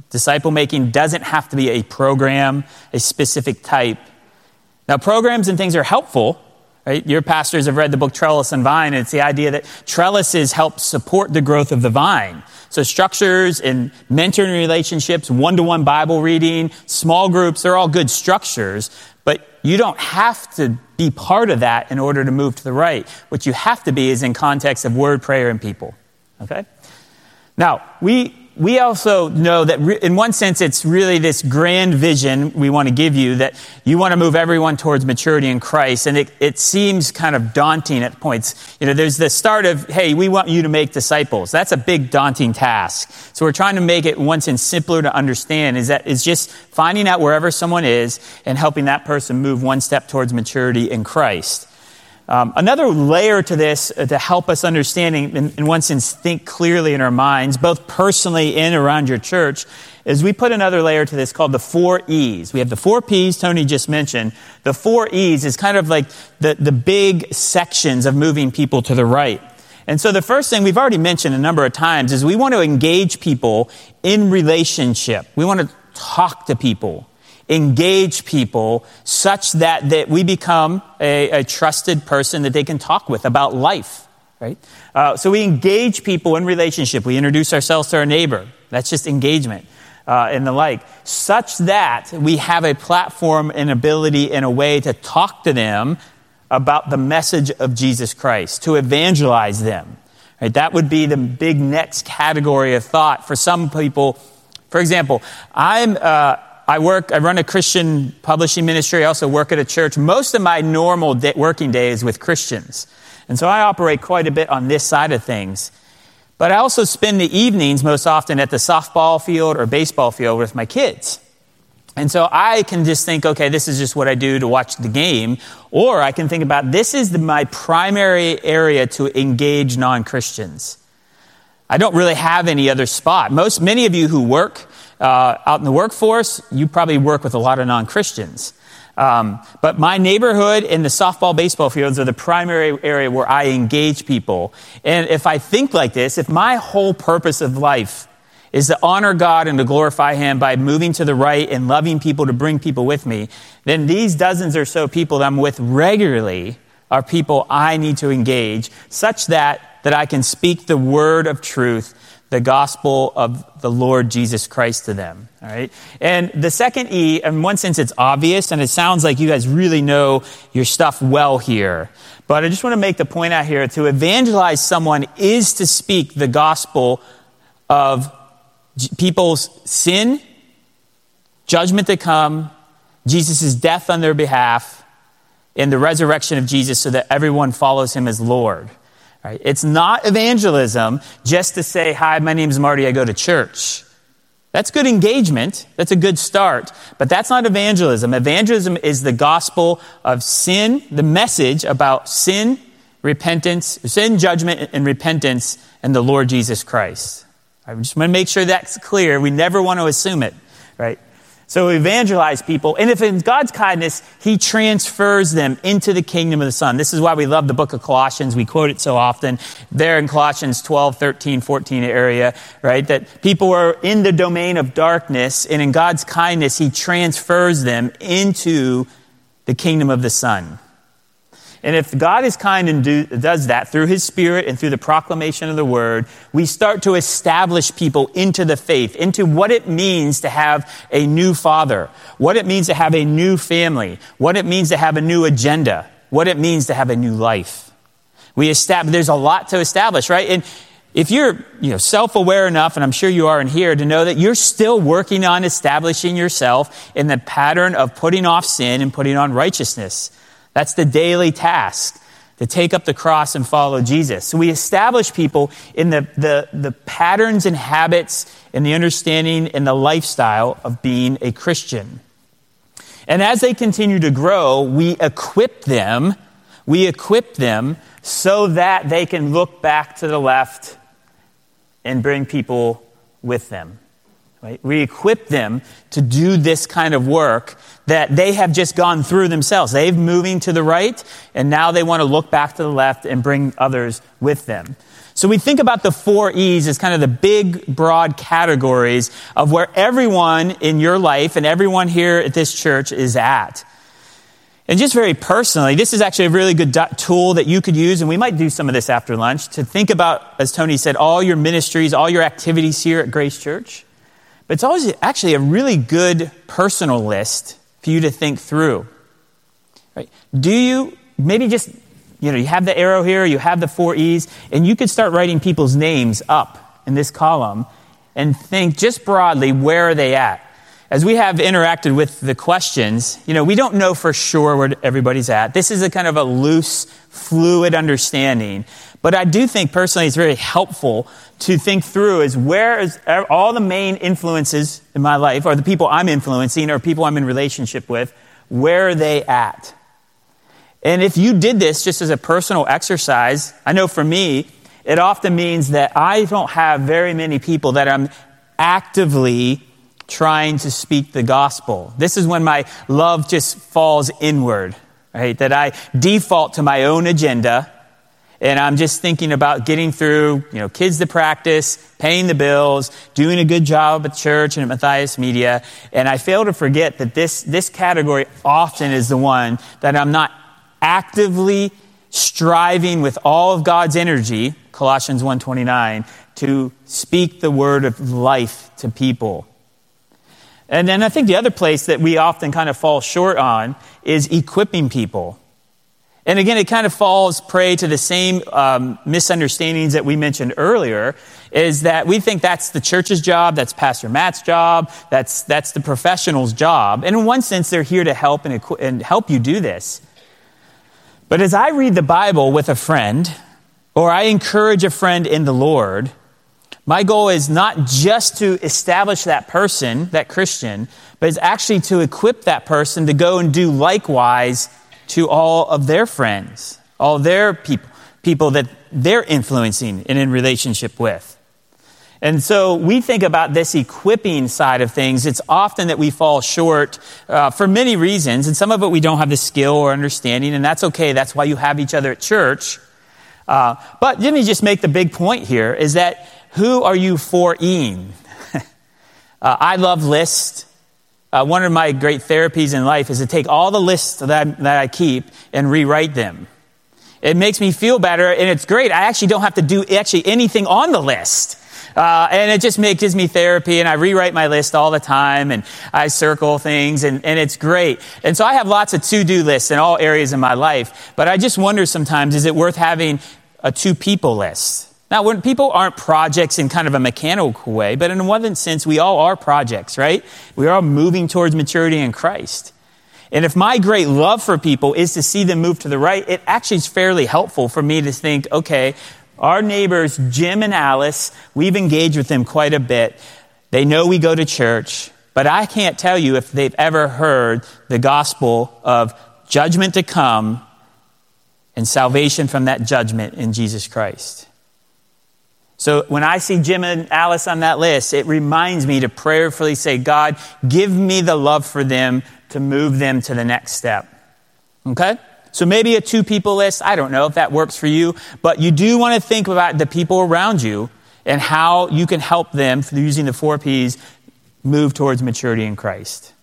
Disciple making doesn't have to be a program, a specific type. Now, programs and things are helpful. Right? Your pastors have read the book Trellis and Vine, and it's the idea that trellises help support the growth of the vine. So, structures and mentoring relationships, one to one Bible reading, small groups, they're all good structures, but you don't have to be part of that in order to move to the right. What you have to be is in context of word, prayer, and people. Okay? Now, we we also know that re- in one sense it's really this grand vision we want to give you that you want to move everyone towards maturity in christ. And it, it seems kind of daunting at points. You know there's the start of hey we want you to make disciples. That's a big daunting task. So we're trying to make it once sense simpler to understand is that it's just finding out wherever someone is and helping that person move one step towards maturity in christ um, another layer to this uh, to help us understanding, in, in one sense, think clearly in our minds, both personally and around your church, is we put another layer to this called the four E's. We have the four P's Tony just mentioned. The four E's is kind of like the, the big sections of moving people to the right. And so the first thing we've already mentioned a number of times is we want to engage people in relationship. We want to talk to people engage people such that, that we become a, a trusted person that they can talk with about life, right? Uh, so we engage people in relationship. We introduce ourselves to our neighbor. That's just engagement. Uh, and the like, such that we have a platform and ability and a way to talk to them about the message of Jesus Christ, to evangelize them. Right? That would be the big next category of thought for some people. For example, I'm, uh, I work, I run a Christian publishing ministry. I also work at a church. Most of my normal day, working day is with Christians. And so I operate quite a bit on this side of things. But I also spend the evenings most often at the softball field or baseball field with my kids. And so I can just think, okay, this is just what I do to watch the game. Or I can think about this is the, my primary area to engage non Christians. I don't really have any other spot. Most, many of you who work uh, out in the workforce, you probably work with a lot of non Christians. Um, but my neighborhood and the softball baseball fields are the primary area where I engage people. And if I think like this, if my whole purpose of life is to honor God and to glorify Him by moving to the right and loving people to bring people with me, then these dozens or so people that I'm with regularly are people I need to engage such that, that I can speak the word of truth the gospel of the Lord Jesus Christ to them. All right. And the second E, in one sense, it's obvious, and it sounds like you guys really know your stuff well here. But I just want to make the point out here to evangelize someone is to speak the gospel of people's sin, judgment to come, Jesus' death on their behalf, and the resurrection of Jesus so that everyone follows him as Lord. Right? It's not evangelism just to say, Hi, my name is Marty, I go to church. That's good engagement. That's a good start. But that's not evangelism. Evangelism is the gospel of sin, the message about sin, repentance, sin, judgment, and repentance, and the Lord Jesus Christ. I just want to make sure that's clear. We never want to assume it, right? So evangelize people. And if in God's kindness, He transfers them into the kingdom of the Son. This is why we love the book of Colossians. We quote it so often. There in Colossians 12, 13, 14 area, right? That people are in the domain of darkness, and in God's kindness, He transfers them into the kingdom of the Son. And if God is kind and do, does that through His Spirit and through the proclamation of the Word, we start to establish people into the faith, into what it means to have a new father, what it means to have a new family, what it means to have a new agenda, what it means to have a new life. We establish, there's a lot to establish, right? And if you're you know, self-aware enough, and I'm sure you are in here, to know that you're still working on establishing yourself in the pattern of putting off sin and putting on righteousness. That's the daily task to take up the cross and follow Jesus. So we establish people in the, the, the patterns and habits and the understanding and the lifestyle of being a Christian. And as they continue to grow, we equip them, we equip them so that they can look back to the left and bring people with them. Right? We equip them to do this kind of work that they have just gone through themselves. They've moving to the right, and now they want to look back to the left and bring others with them. So we think about the four E's as kind of the big, broad categories of where everyone in your life and everyone here at this church is at. And just very personally, this is actually a really good tool that you could use, and we might do some of this after lunch, to think about, as Tony said, all your ministries, all your activities here at Grace Church. But it's always actually a really good personal list for you to think through. Right? Do you maybe just, you know, you have the arrow here, you have the four E's, and you could start writing people's names up in this column and think just broadly where are they at? As we have interacted with the questions, you know, we don't know for sure where everybody's at. This is a kind of a loose, fluid understanding. But I do think personally it's very helpful to think through is where is all the main influences in my life, or the people I'm influencing, or people I'm in relationship with, where are they at? And if you did this just as a personal exercise, I know for me, it often means that I don't have very many people that I'm actively trying to speak the gospel. This is when my love just falls inward, right? That I default to my own agenda and I'm just thinking about getting through, you know, kids to practice, paying the bills, doing a good job at church and at Matthias Media. And I fail to forget that this, this category often is the one that I'm not actively striving with all of God's energy, Colossians 1.29, to speak the word of life to people. And then I think the other place that we often kind of fall short on is equipping people. And again, it kind of falls prey to the same um, misunderstandings that we mentioned earlier, is that we think that's the church's job, that's Pastor Matt's job, that's, that's the professional's job. And in one sense, they're here to help and, equi- and help you do this. But as I read the Bible with a friend, or I encourage a friend in the Lord, my goal is not just to establish that person, that Christian, but it's actually to equip that person to go and do likewise to all of their friends, all their people, people that they're influencing and in relationship with. And so we think about this equipping side of things. It's often that we fall short uh, for many reasons, and some of it we don't have the skill or understanding, and that's okay. That's why you have each other at church. Uh, but let me just make the big point here is that who are you for eating? uh, I love lists. Uh, one of my great therapies in life is to take all the lists that I, that I keep and rewrite them. It makes me feel better, and it's great. I actually don't have to do actually anything on the list. Uh, and it just gives me therapy, and I rewrite my list all the time, and I circle things, and, and it's great. And so I have lots of to do lists in all areas of my life, but I just wonder sometimes is it worth having a to people list? Now, when people aren't projects in kind of a mechanical way, but in one sense, we all are projects, right? We are all moving towards maturity in Christ. And if my great love for people is to see them move to the right, it actually is fairly helpful for me to think, okay, our neighbors, Jim and Alice, we've engaged with them quite a bit. They know we go to church, but I can't tell you if they've ever heard the gospel of judgment to come and salvation from that judgment in Jesus Christ. So when I see Jim and Alice on that list, it reminds me to prayerfully say, God, give me the love for them to move them to the next step. Okay? So maybe a to people list. I don't know if that works for you, but you do want to think about the people around you and how you can help them using the four P's move towards maturity in Christ.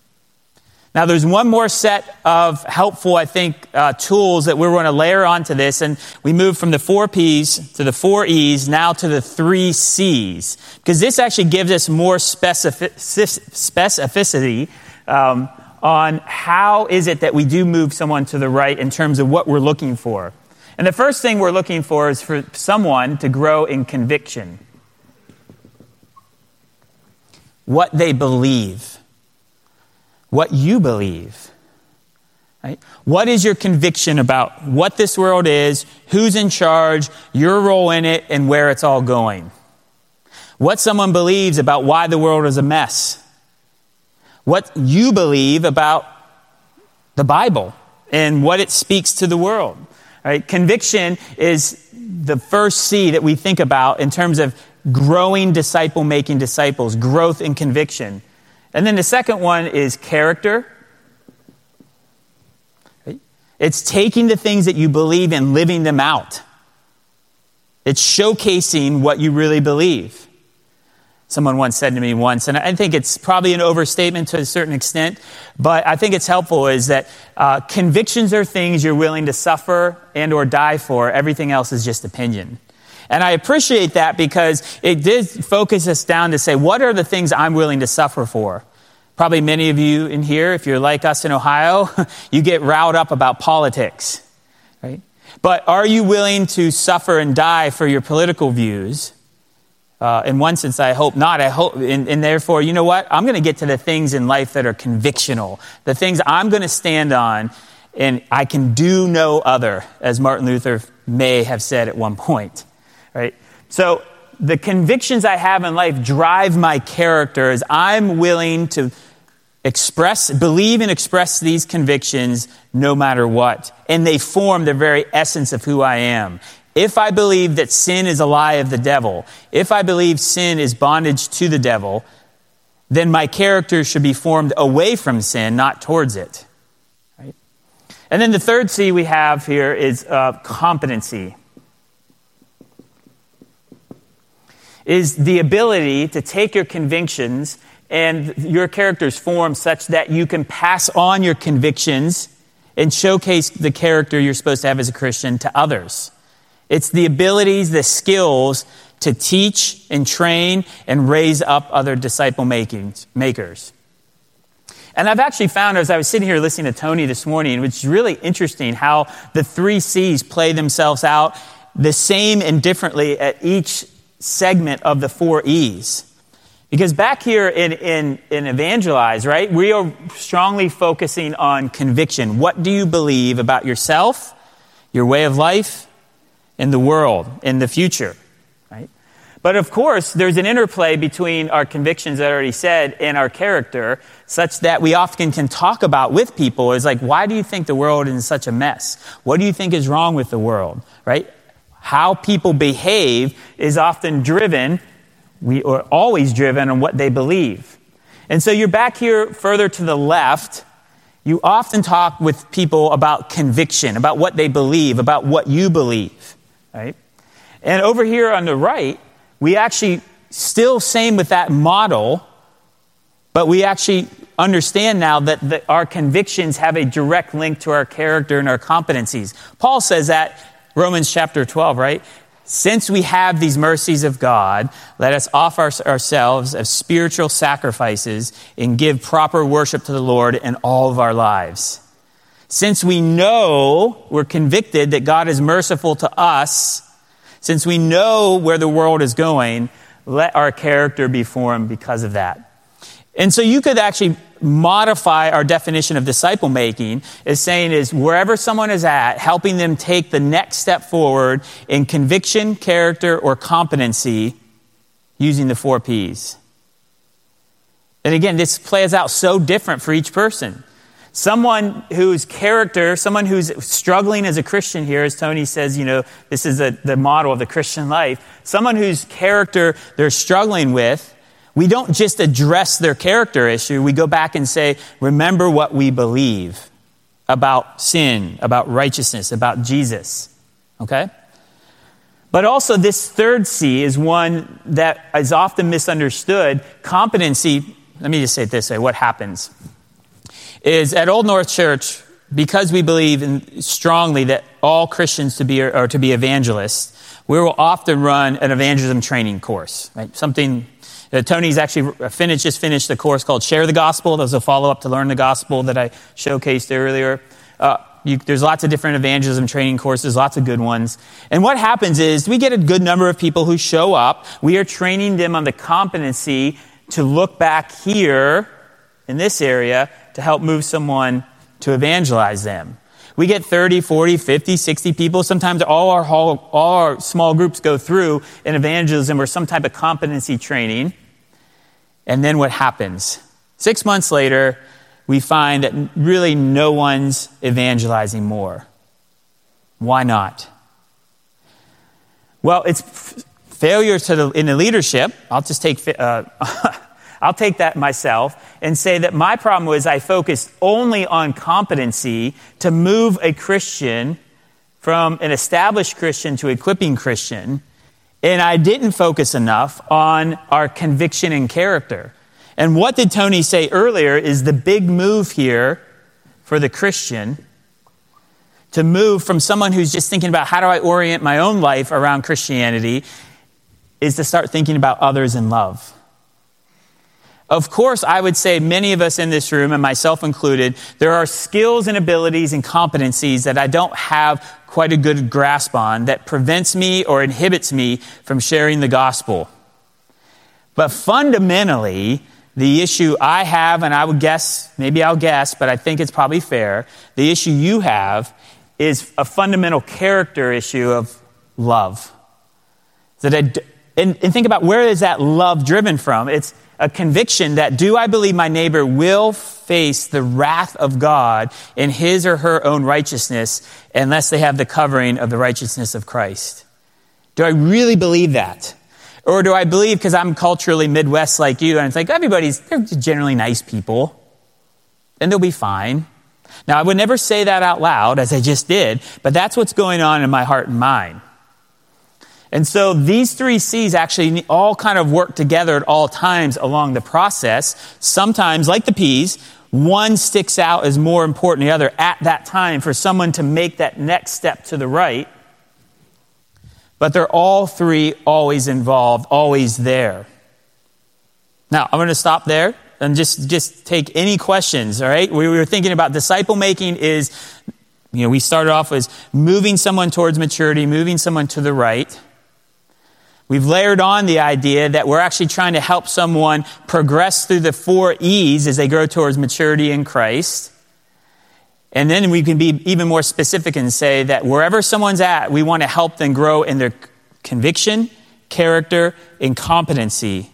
Now, there's one more set of helpful, I think, uh, tools that we're going to layer onto this, and we move from the four P's to the four E's, now to the three C's, because this actually gives us more specificity um, on how is it that we do move someone to the right in terms of what we're looking for. And the first thing we're looking for is for someone to grow in conviction, what they believe what you believe. Right? What is your conviction about what this world is, who's in charge, your role in it, and where it's all going? What someone believes about why the world is a mess. What you believe about the Bible and what it speaks to the world. Right? Conviction is the first C that we think about in terms of growing disciple making disciples, growth in conviction. And then the second one is character. It's taking the things that you believe and living them out. It's showcasing what you really believe. Someone once said to me once, and I think it's probably an overstatement to a certain extent, but I think it's helpful is that uh, convictions are things you're willing to suffer and or die for. Everything else is just opinion. And I appreciate that because it did focus us down to say, what are the things I'm willing to suffer for? Probably many of you in here, if you're like us in Ohio, you get riled up about politics, right? But are you willing to suffer and die for your political views? Uh, in one sense, I hope not. I hope, and, and therefore, you know what? I'm going to get to the things in life that are convictional, the things I'm going to stand on, and I can do no other, as Martin Luther may have said at one point. Right? So, the convictions I have in life drive my character as I'm willing to express, believe and express these convictions no matter what. And they form the very essence of who I am. If I believe that sin is a lie of the devil, if I believe sin is bondage to the devil, then my character should be formed away from sin, not towards it. Right? And then the third C we have here is uh, competency. Is the ability to take your convictions and your character's form such that you can pass on your convictions and showcase the character you're supposed to have as a Christian to others. It's the abilities, the skills to teach and train and raise up other disciple makers. And I've actually found as I was sitting here listening to Tony this morning, which is really interesting how the three C's play themselves out the same and differently at each segment of the four E's. Because back here in, in, in Evangelize, right, we are strongly focusing on conviction. What do you believe about yourself, your way of life, in the world, in the future, right? But of course, there's an interplay between our convictions that I already said and our character, such that we often can talk about with people is like, why do you think the world is such a mess? What do you think is wrong with the world, right? How people behave is often driven, we are always driven on what they believe. And so you're back here further to the left, you often talk with people about conviction, about what they believe, about what you believe right? And over here on the right, we actually still same with that model, but we actually understand now that the, our convictions have a direct link to our character and our competencies. Paul says that Romans chapter 12, right? Since we have these mercies of God, let us offer ourselves as spiritual sacrifices and give proper worship to the Lord in all of our lives. Since we know, we're convicted that God is merciful to us, since we know where the world is going, let our character be formed because of that. And so you could actually modify our definition of disciple making as saying is wherever someone is at, helping them take the next step forward in conviction, character, or competency using the four P's. And again, this plays out so different for each person. Someone whose character, someone who's struggling as a Christian here, as Tony says, you know, this is a, the model of the Christian life. Someone whose character they're struggling with, we don't just address their character issue. We go back and say, remember what we believe about sin, about righteousness, about Jesus. Okay? But also, this third C is one that is often misunderstood. Competency, let me just say it this way what happens? is at Old North Church, because we believe in, strongly that all Christians to be, are to be evangelists, we will often run an evangelism training course. Right? Something uh, Tony's actually finished, just finished a course called Share the Gospel. There's a follow up to Learn the Gospel that I showcased earlier. Uh, you, there's lots of different evangelism training courses, lots of good ones. And what happens is we get a good number of people who show up. We are training them on the competency to look back here in this area to help move someone to evangelize them. We get 30, 40, 50, 60 people. Sometimes all our, all our small groups go through an evangelism or some type of competency training. And then what happens? Six months later, we find that really no one's evangelizing more. Why not? Well, it's failure to the, in the leadership. I'll just take uh, I'll take that myself and say that my problem was I focused only on competency to move a Christian from an established Christian to equipping Christian. And I didn't focus enough on our conviction and character. And what did Tony say earlier is the big move here for the Christian to move from someone who's just thinking about how do I orient my own life around Christianity is to start thinking about others in love. Of course, I would say many of us in this room, and myself included, there are skills and abilities and competencies that I don't have quite a good grasp on that prevents me or inhibits me from sharing the gospel. But fundamentally, the issue I have, and I would guess, maybe I'll guess, but I think it's probably fair, the issue you have is a fundamental character issue of love. That I, and, and think about where is that love driven from? It's a conviction that do I believe my neighbor will face the wrath of God in his or her own righteousness unless they have the covering of the righteousness of Christ? Do I really believe that? Or do I believe because I'm culturally Midwest like you and it's like everybody's, they're generally nice people and they'll be fine. Now, I would never say that out loud as I just did, but that's what's going on in my heart and mind. And so these three C's actually all kind of work together at all times along the process. Sometimes, like the P's, one sticks out as more important than the other at that time for someone to make that next step to the right. But they're all three always involved, always there. Now, I'm going to stop there and just, just take any questions, all right? We were thinking about disciple making is, you know, we started off as moving someone towards maturity, moving someone to the right. We've layered on the idea that we're actually trying to help someone progress through the four E's as they grow towards maturity in Christ. And then we can be even more specific and say that wherever someone's at, we want to help them grow in their conviction, character, and competency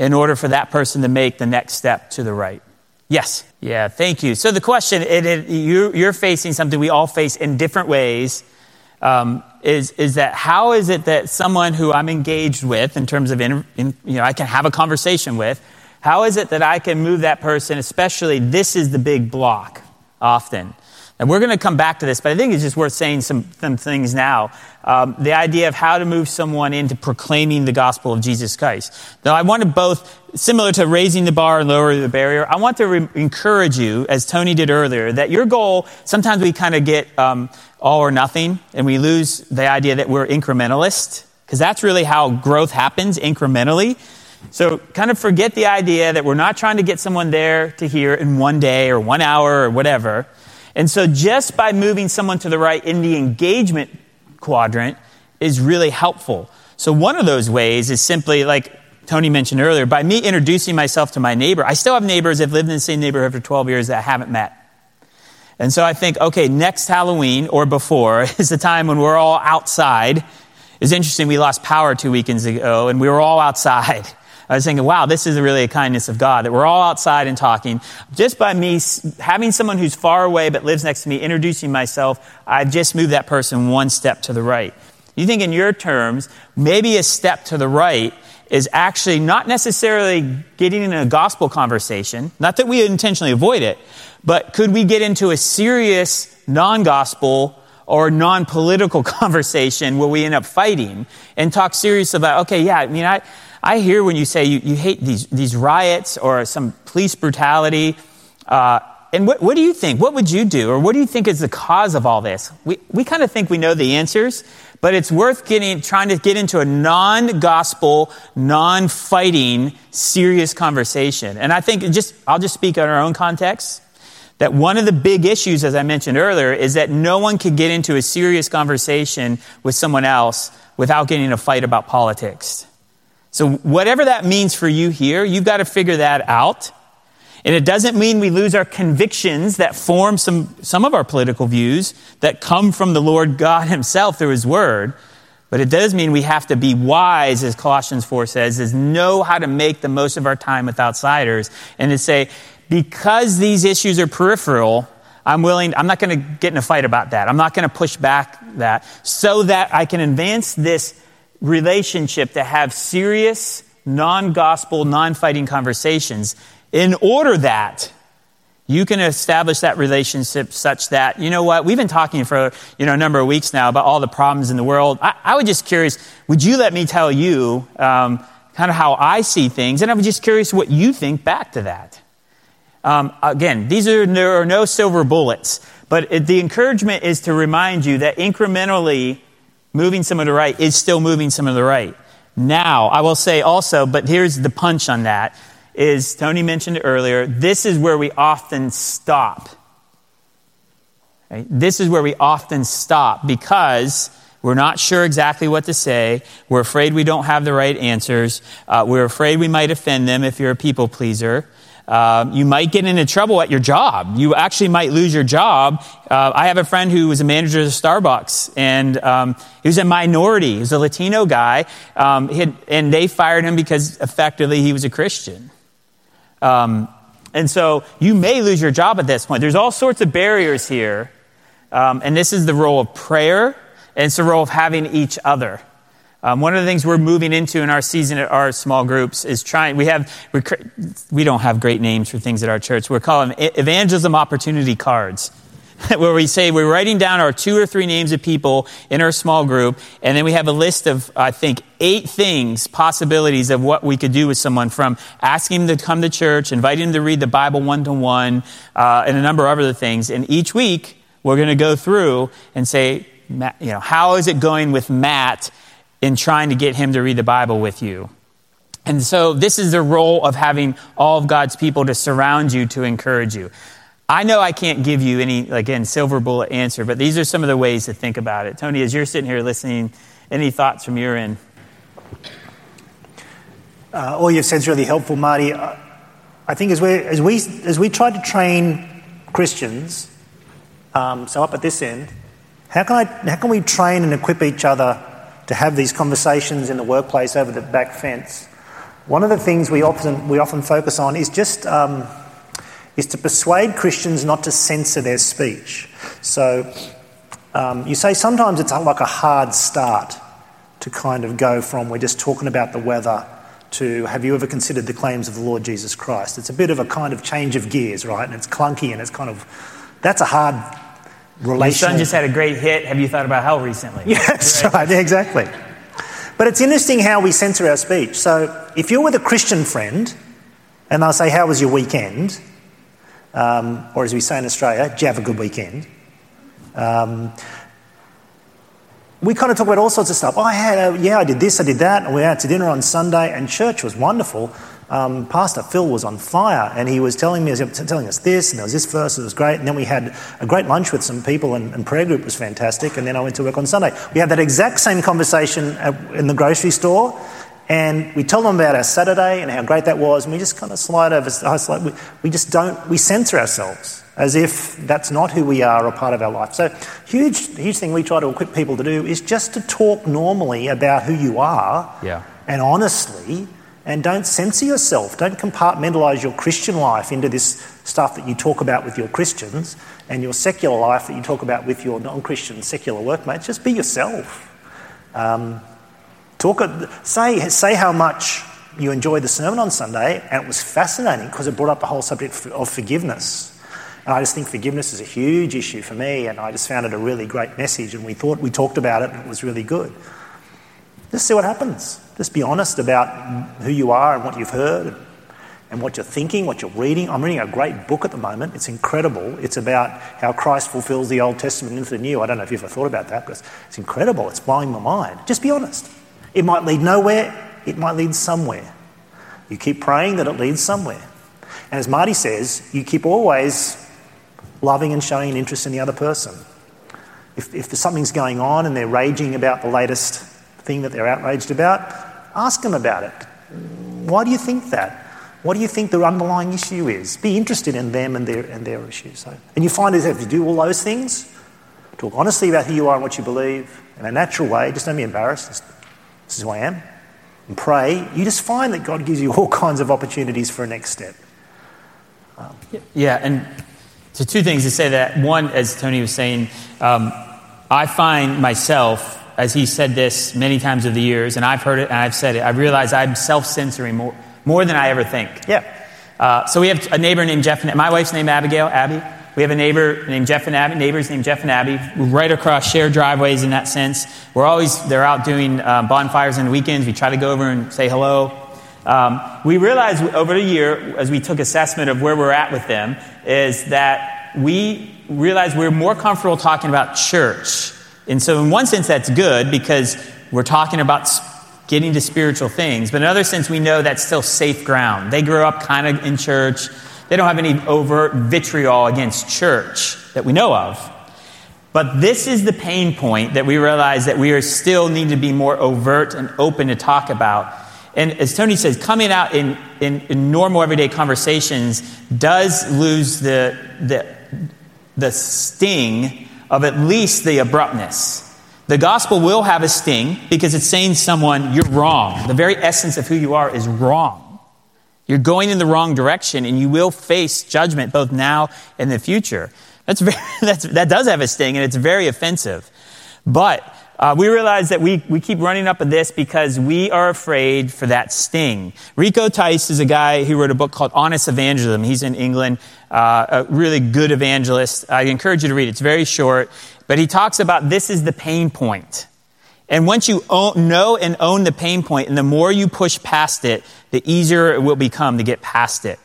in order for that person to make the next step to the right. Yes. Yeah, thank you. So the question, it, it, you, you're facing something we all face in different ways um, is, is that how is it that someone who I'm engaged with in terms of, in, in, you know, I can have a conversation with, how is it that I can move that person, especially this is the big block often. And we're going to come back to this, but I think it's just worth saying some, some things now. Um, the idea of how to move someone into proclaiming the gospel of Jesus Christ. Now, I want to both, similar to raising the bar and lowering the barrier, I want to re- encourage you, as Tony did earlier, that your goal, sometimes we kind of get um, all or nothing, and we lose the idea that we're incrementalist, because that's really how growth happens incrementally. So, kind of forget the idea that we're not trying to get someone there to hear in one day or one hour or whatever. And so just by moving someone to the right in the engagement quadrant is really helpful. So one of those ways is simply like Tony mentioned earlier, by me introducing myself to my neighbor. I still have neighbors that have lived in the same neighborhood for 12 years that I haven't met. And so I think, okay, next Halloween or before is the time when we're all outside. It's interesting, we lost power two weekends ago and we were all outside. I was thinking, wow, this is really a kindness of God that we're all outside and talking. Just by me having someone who's far away but lives next to me, introducing myself, I've just moved that person one step to the right. You think in your terms, maybe a step to the right is actually not necessarily getting in a gospel conversation, not that we intentionally avoid it, but could we get into a serious non gospel or non political conversation where we end up fighting and talk serious about, okay, yeah, I mean, I, I hear when you say you, you hate these, these riots or some police brutality. Uh, and what, what do you think? What would you do? Or what do you think is the cause of all this? We, we kind of think we know the answers, but it's worth getting, trying to get into a non gospel, non fighting, serious conversation. And I think just, I'll just speak on our own context. That one of the big issues, as I mentioned earlier, is that no one can get into a serious conversation with someone else without getting a fight about politics. So, whatever that means for you here, you've got to figure that out. And it doesn't mean we lose our convictions that form some, some of our political views that come from the Lord God Himself through His Word. But it does mean we have to be wise, as Colossians 4 says, is know how to make the most of our time with outsiders and to say, because these issues are peripheral, I'm willing, I'm not going to get in a fight about that. I'm not going to push back that so that I can advance this relationship to have serious, non gospel, non fighting conversations in order that You can establish that relationship such that, you know what, we've been talking for you know, a number of weeks now about all the problems in the world. I, I was just curious, would you let me tell you um, kind of how I see things? And I'm just curious what you think back to that. Um, again, these are, there are no silver bullets, but it, the encouragement is to remind you that incrementally moving some of the right is still moving some of the right. Now, I will say also, but here's the punch on that is Tony mentioned earlier, this is where we often stop. Okay? This is where we often stop because we're not sure exactly what to say. We're afraid we don't have the right answers. Uh, we're afraid we might offend them if you're a people pleaser. Um, you might get into trouble at your job. You actually might lose your job. Uh, I have a friend who was a manager at Starbucks, and um, he was a minority. He was a Latino guy, um, had, and they fired him because effectively he was a Christian. Um, and so you may lose your job at this point. There's all sorts of barriers here, um, and this is the role of prayer, and it's the role of having each other. Um, one of the things we're moving into in our season at our small groups is trying, we have, we don't have great names for things at our church. We're calling evangelism opportunity cards. where we say we're writing down our two or three names of people in our small group, and then we have a list of, I think, eight things, possibilities of what we could do with someone from asking them to come to church, inviting them to read the Bible one to one, and a number of other things. And each week, we're going to go through and say, you know, how is it going with Matt in trying to get him to read the Bible with you. And so this is the role of having all of God's people to surround you to encourage you. I know I can't give you any, again, silver bullet answer, but these are some of the ways to think about it. Tony, as you're sitting here listening, any thoughts from your end? Uh, all you've said is really helpful, Marty. Uh, I think as we, as we, as we try to train Christians, um, so up at this end, how can, I, how can we train and equip each other to have these conversations in the workplace over the back fence. One of the things we often, we often focus on is just um, is to persuade Christians not to censor their speech. So um, you say sometimes it's like a hard start to kind of go from we're just talking about the weather to have you ever considered the claims of the Lord Jesus Christ? It's a bit of a kind of change of gears, right? And it's clunky and it's kind of that's a hard relational. Your son just had a great hit. Have you thought about hell recently? That's right. right. exactly. But it's interesting how we censor our speech. So if you're with a Christian friend and they'll say, How was your weekend? Um, or as we say in Australia, did you have a good weekend? Um, we kind of talk about all sorts of stuff. Oh, I had, a, yeah, I did this, I did that, and we went out to dinner on Sunday, and church was wonderful um, Pastor Phil was on fire and he was telling me, telling us this, and there was this verse, it was great. And then we had a great lunch with some people, and, and prayer group was fantastic. And then I went to work on Sunday. We had that exact same conversation at, in the grocery store, and we told them about our Saturday and how great that was, and we just kind of slide over. We, we just don't, we censor ourselves as if that's not who we are or part of our life. So, huge, huge thing we try to equip people to do is just to talk normally about who you are yeah. and honestly and don't censor yourself. Don't compartmentalize your Christian life into this stuff that you talk about with your Christians and your secular life that you talk about with your non Christian secular workmates. Just be yourself. Um, talk, say, say how much you enjoyed the sermon on Sunday, and it was fascinating because it brought up the whole subject of forgiveness. And I just think forgiveness is a huge issue for me, and I just found it a really great message. And we thought we talked about it, and it was really good. Just see what happens. Just be honest about who you are and what you've heard and what you're thinking, what you're reading. I'm reading a great book at the moment. It's incredible. It's about how Christ fulfills the Old Testament into the New. I don't know if you've ever thought about that because it's incredible. It's blowing my mind. Just be honest. It might lead nowhere, it might lead somewhere. You keep praying that it leads somewhere. And as Marty says, you keep always loving and showing an interest in the other person. If, if something's going on and they're raging about the latest thing that they're outraged about, ask them about it. Why do you think that? What do you think the underlying issue is? Be interested in them and their, and their issues. So, and you find that if you do all those things, talk honestly about who you are and what you believe in a natural way, just don't be embarrassed. This, this is who I am. And pray, you just find that God gives you all kinds of opportunities for a next step. Um, yeah, and so two things to say that. One, as Tony was saying, um, I find myself as he said this many times over the years, and I've heard it and I've said it, I realize I'm self censoring more, more than I ever think. Yeah. Uh, so we have a neighbor named Jeff. And, my wife's named Abigail. Abby. We have a neighbor named Jeff and Abby. Neighbors named Jeff and Abby. We're right across shared driveways in that sense. We're always they're out doing uh, bonfires on the weekends. We try to go over and say hello. Um, we realized over the year, as we took assessment of where we're at with them, is that we realized we're more comfortable talking about church. And so, in one sense, that's good because we're talking about getting to spiritual things. But in another sense, we know that's still safe ground. They grew up kind of in church. They don't have any overt vitriol against church that we know of. But this is the pain point that we realize that we are still need to be more overt and open to talk about. And as Tony says, coming out in, in, in normal everyday conversations does lose the, the, the sting of at least the abruptness. The gospel will have a sting because it's saying someone, you're wrong. The very essence of who you are is wrong. You're going in the wrong direction and you will face judgment both now and the future. That's very, that's, that does have a sting and it's very offensive. But uh, we realize that we, we keep running up at this because we are afraid for that sting. Rico Tice is a guy who wrote a book called Honest Evangelism. He's in England, uh, a really good evangelist. I encourage you to read it. It's very short, but he talks about this is the pain point. And once you own, know and own the pain point, and the more you push past it, the easier it will become to get past it.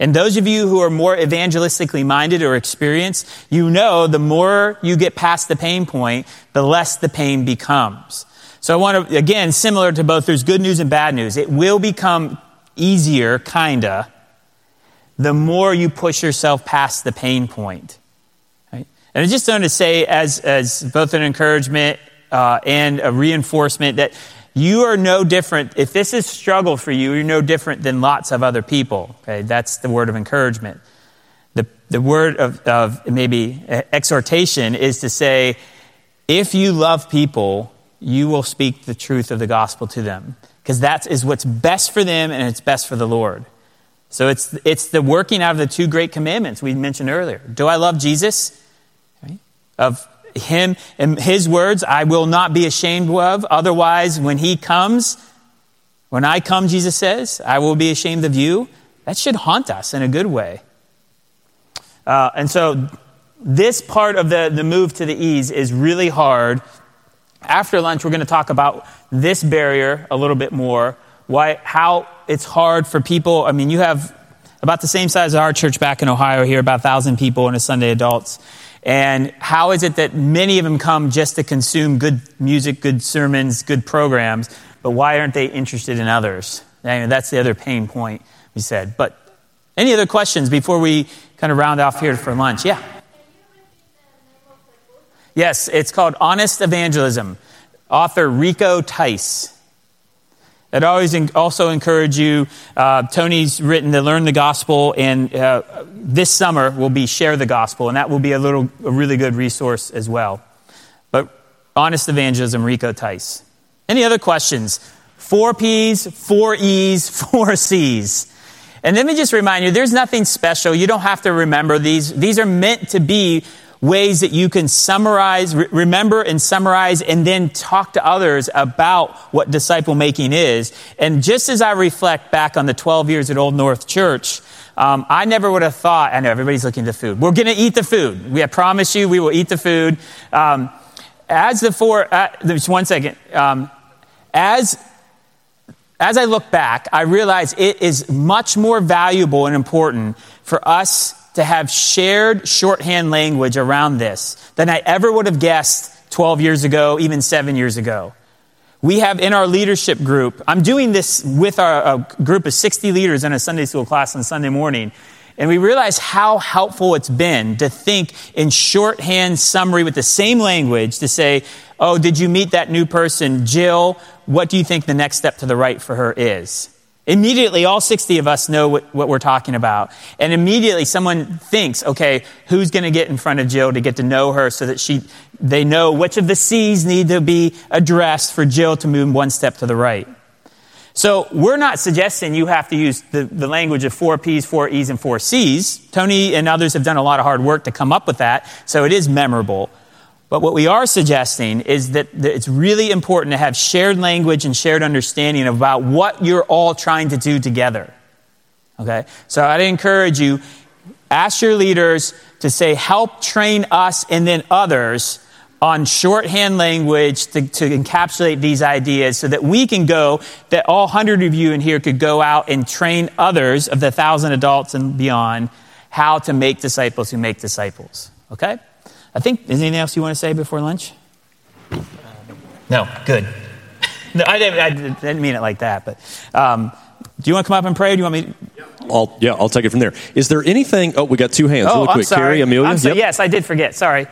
And those of you who are more evangelistically minded or experienced, you know the more you get past the pain point, the less the pain becomes. So I want to, again, similar to both there's good news and bad news. It will become easier, kinda, the more you push yourself past the pain point. Right? And I just wanted to say, as, as both an encouragement uh, and a reinforcement, that you are no different. If this is struggle for you, you're no different than lots of other people. Okay, that's the word of encouragement. The, the word of, of maybe exhortation is to say, if you love people, you will speak the truth of the gospel to them. Because that is what's best for them and it's best for the Lord. So it's, it's the working out of the two great commandments we mentioned earlier. Do I love Jesus? Right? Of him and his words I will not be ashamed of. Otherwise, when he comes, when I come, Jesus says, I will be ashamed of you. That should haunt us in a good way. Uh, and so, this part of the, the move to the ease is really hard. After lunch, we're going to talk about this barrier a little bit more. Why, how it's hard for people. I mean, you have about the same size as our church back in Ohio here, about 1,000 people in a Sunday adults. And how is it that many of them come just to consume good music, good sermons, good programs, but why aren't they interested in others? that's the other pain point we said. But any other questions before we kind of round off here for lunch? Yeah. Yes, it's called Honest Evangelism. Author Rico Tice. I'd always also encourage you. Uh, Tony's written to learn the gospel, and uh, this summer will be share the gospel, and that will be a little, a really good resource as well. But honest evangelism, Rico Tice. Any other questions? Four P's, four E's, four C's. And let me just remind you, there's nothing special. You don't have to remember these. These are meant to be ways that you can summarize, re- remember and summarize, and then talk to others about what disciple making is. And just as I reflect back on the 12 years at Old North Church, um, I never would have thought, I know everybody's looking at the food. We're going to eat the food. We have promised you we will eat the food. Um, as the four, uh, just one second. Um, as as I look back, I realize it is much more valuable and important for us to have shared shorthand language around this than I ever would have guessed 12 years ago, even seven years ago. We have in our leadership group, I'm doing this with our, a group of 60 leaders in a Sunday school class on Sunday morning. And we realize how helpful it's been to think in shorthand summary with the same language to say, Oh, did you meet that new person, Jill? What do you think the next step to the right for her is? Immediately, all 60 of us know what, what we're talking about. And immediately, someone thinks, okay, who's going to get in front of Jill to get to know her so that she, they know which of the C's need to be addressed for Jill to move one step to the right. So we're not suggesting you have to use the, the language of four P's, four E's, and four C's. Tony and others have done a lot of hard work to come up with that, so it is memorable. But what we are suggesting is that it's really important to have shared language and shared understanding about what you're all trying to do together. Okay? So I'd encourage you, ask your leaders to say, help train us and then others on shorthand language to, to, encapsulate these ideas so that we can go, that all hundred of you in here could go out and train others of the thousand adults and beyond how to make disciples who make disciples. Okay? I think, is anything else you want to say before lunch? No, good. No, I didn't, I didn't mean it like that, but um, do you want to come up and pray? Or do you want me? To... I'll, yeah, I'll take it from there. Is there anything? Oh, we got two hands. Oh, really quick. I'm sorry. Carrie, Amelia. Yep. Yes, I did forget. Sorry.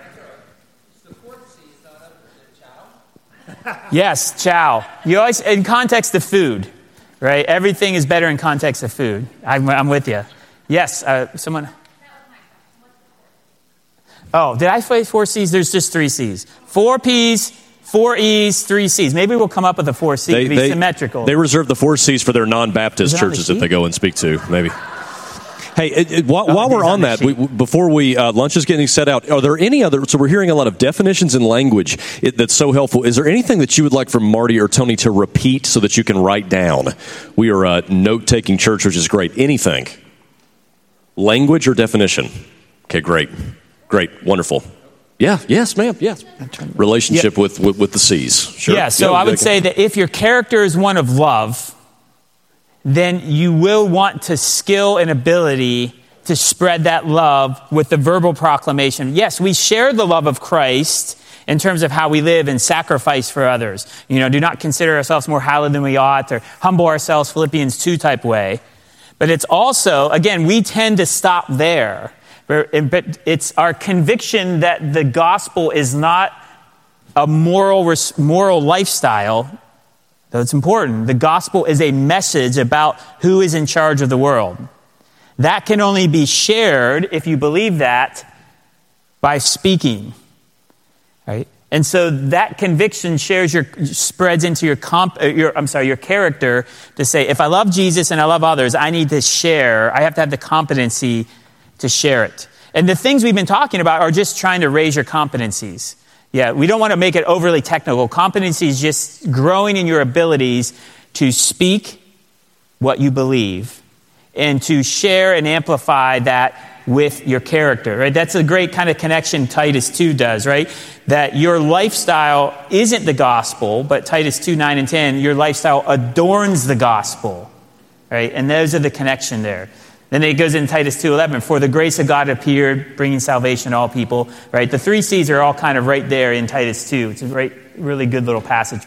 yes, chow. You always in context of food, right? Everything is better in context of food. I'm, I'm with you. Yes, uh, someone. Oh, did I say four C's? There's just three C's. Four P's, four E's, three C's. Maybe we'll come up with a four C to be they, symmetrical. They reserve the four C's for their non-Baptist churches that they go and speak to. Maybe. Hey, it, it, while, oh, while we're on, on that, we, before we uh, lunch is getting set out, are there any other? So we're hearing a lot of definitions in language it, that's so helpful. Is there anything that you would like from Marty or Tony to repeat so that you can write down? We are a note-taking church, which is great. Anything, language or definition? Okay, great. Great, wonderful. Yeah, yes, ma'am, yes. Relationship yeah. with, with, with, the C's. Sure. Yeah, so yeah, I would say that if your character is one of love, then you will want to skill and ability to spread that love with the verbal proclamation. Yes, we share the love of Christ in terms of how we live and sacrifice for others. You know, do not consider ourselves more highly than we ought or humble ourselves, Philippians 2 type way. But it's also, again, we tend to stop there. But it's our conviction that the gospel is not a moral, moral lifestyle, though it's important. The gospel is a message about who is in charge of the world. That can only be shared, if you believe that, by speaking. Right? And so that conviction shares your, spreads into your, comp, uh, your, I'm sorry, your character to say, if I love Jesus and I love others, I need to share. I have to have the competency to share it. And the things we've been talking about are just trying to raise your competencies. Yeah, we don't want to make it overly technical. Competency is just growing in your abilities to speak what you believe and to share and amplify that with your character, right? That's a great kind of connection Titus 2 does, right? That your lifestyle isn't the gospel, but Titus 2, 9 and 10, your lifestyle adorns the gospel, right? And those are the connection there. Then it goes in Titus 2.11, for the grace of God appeared, bringing salvation to all people, right? The three C's are all kind of right there in Titus 2. It's a really good little passage for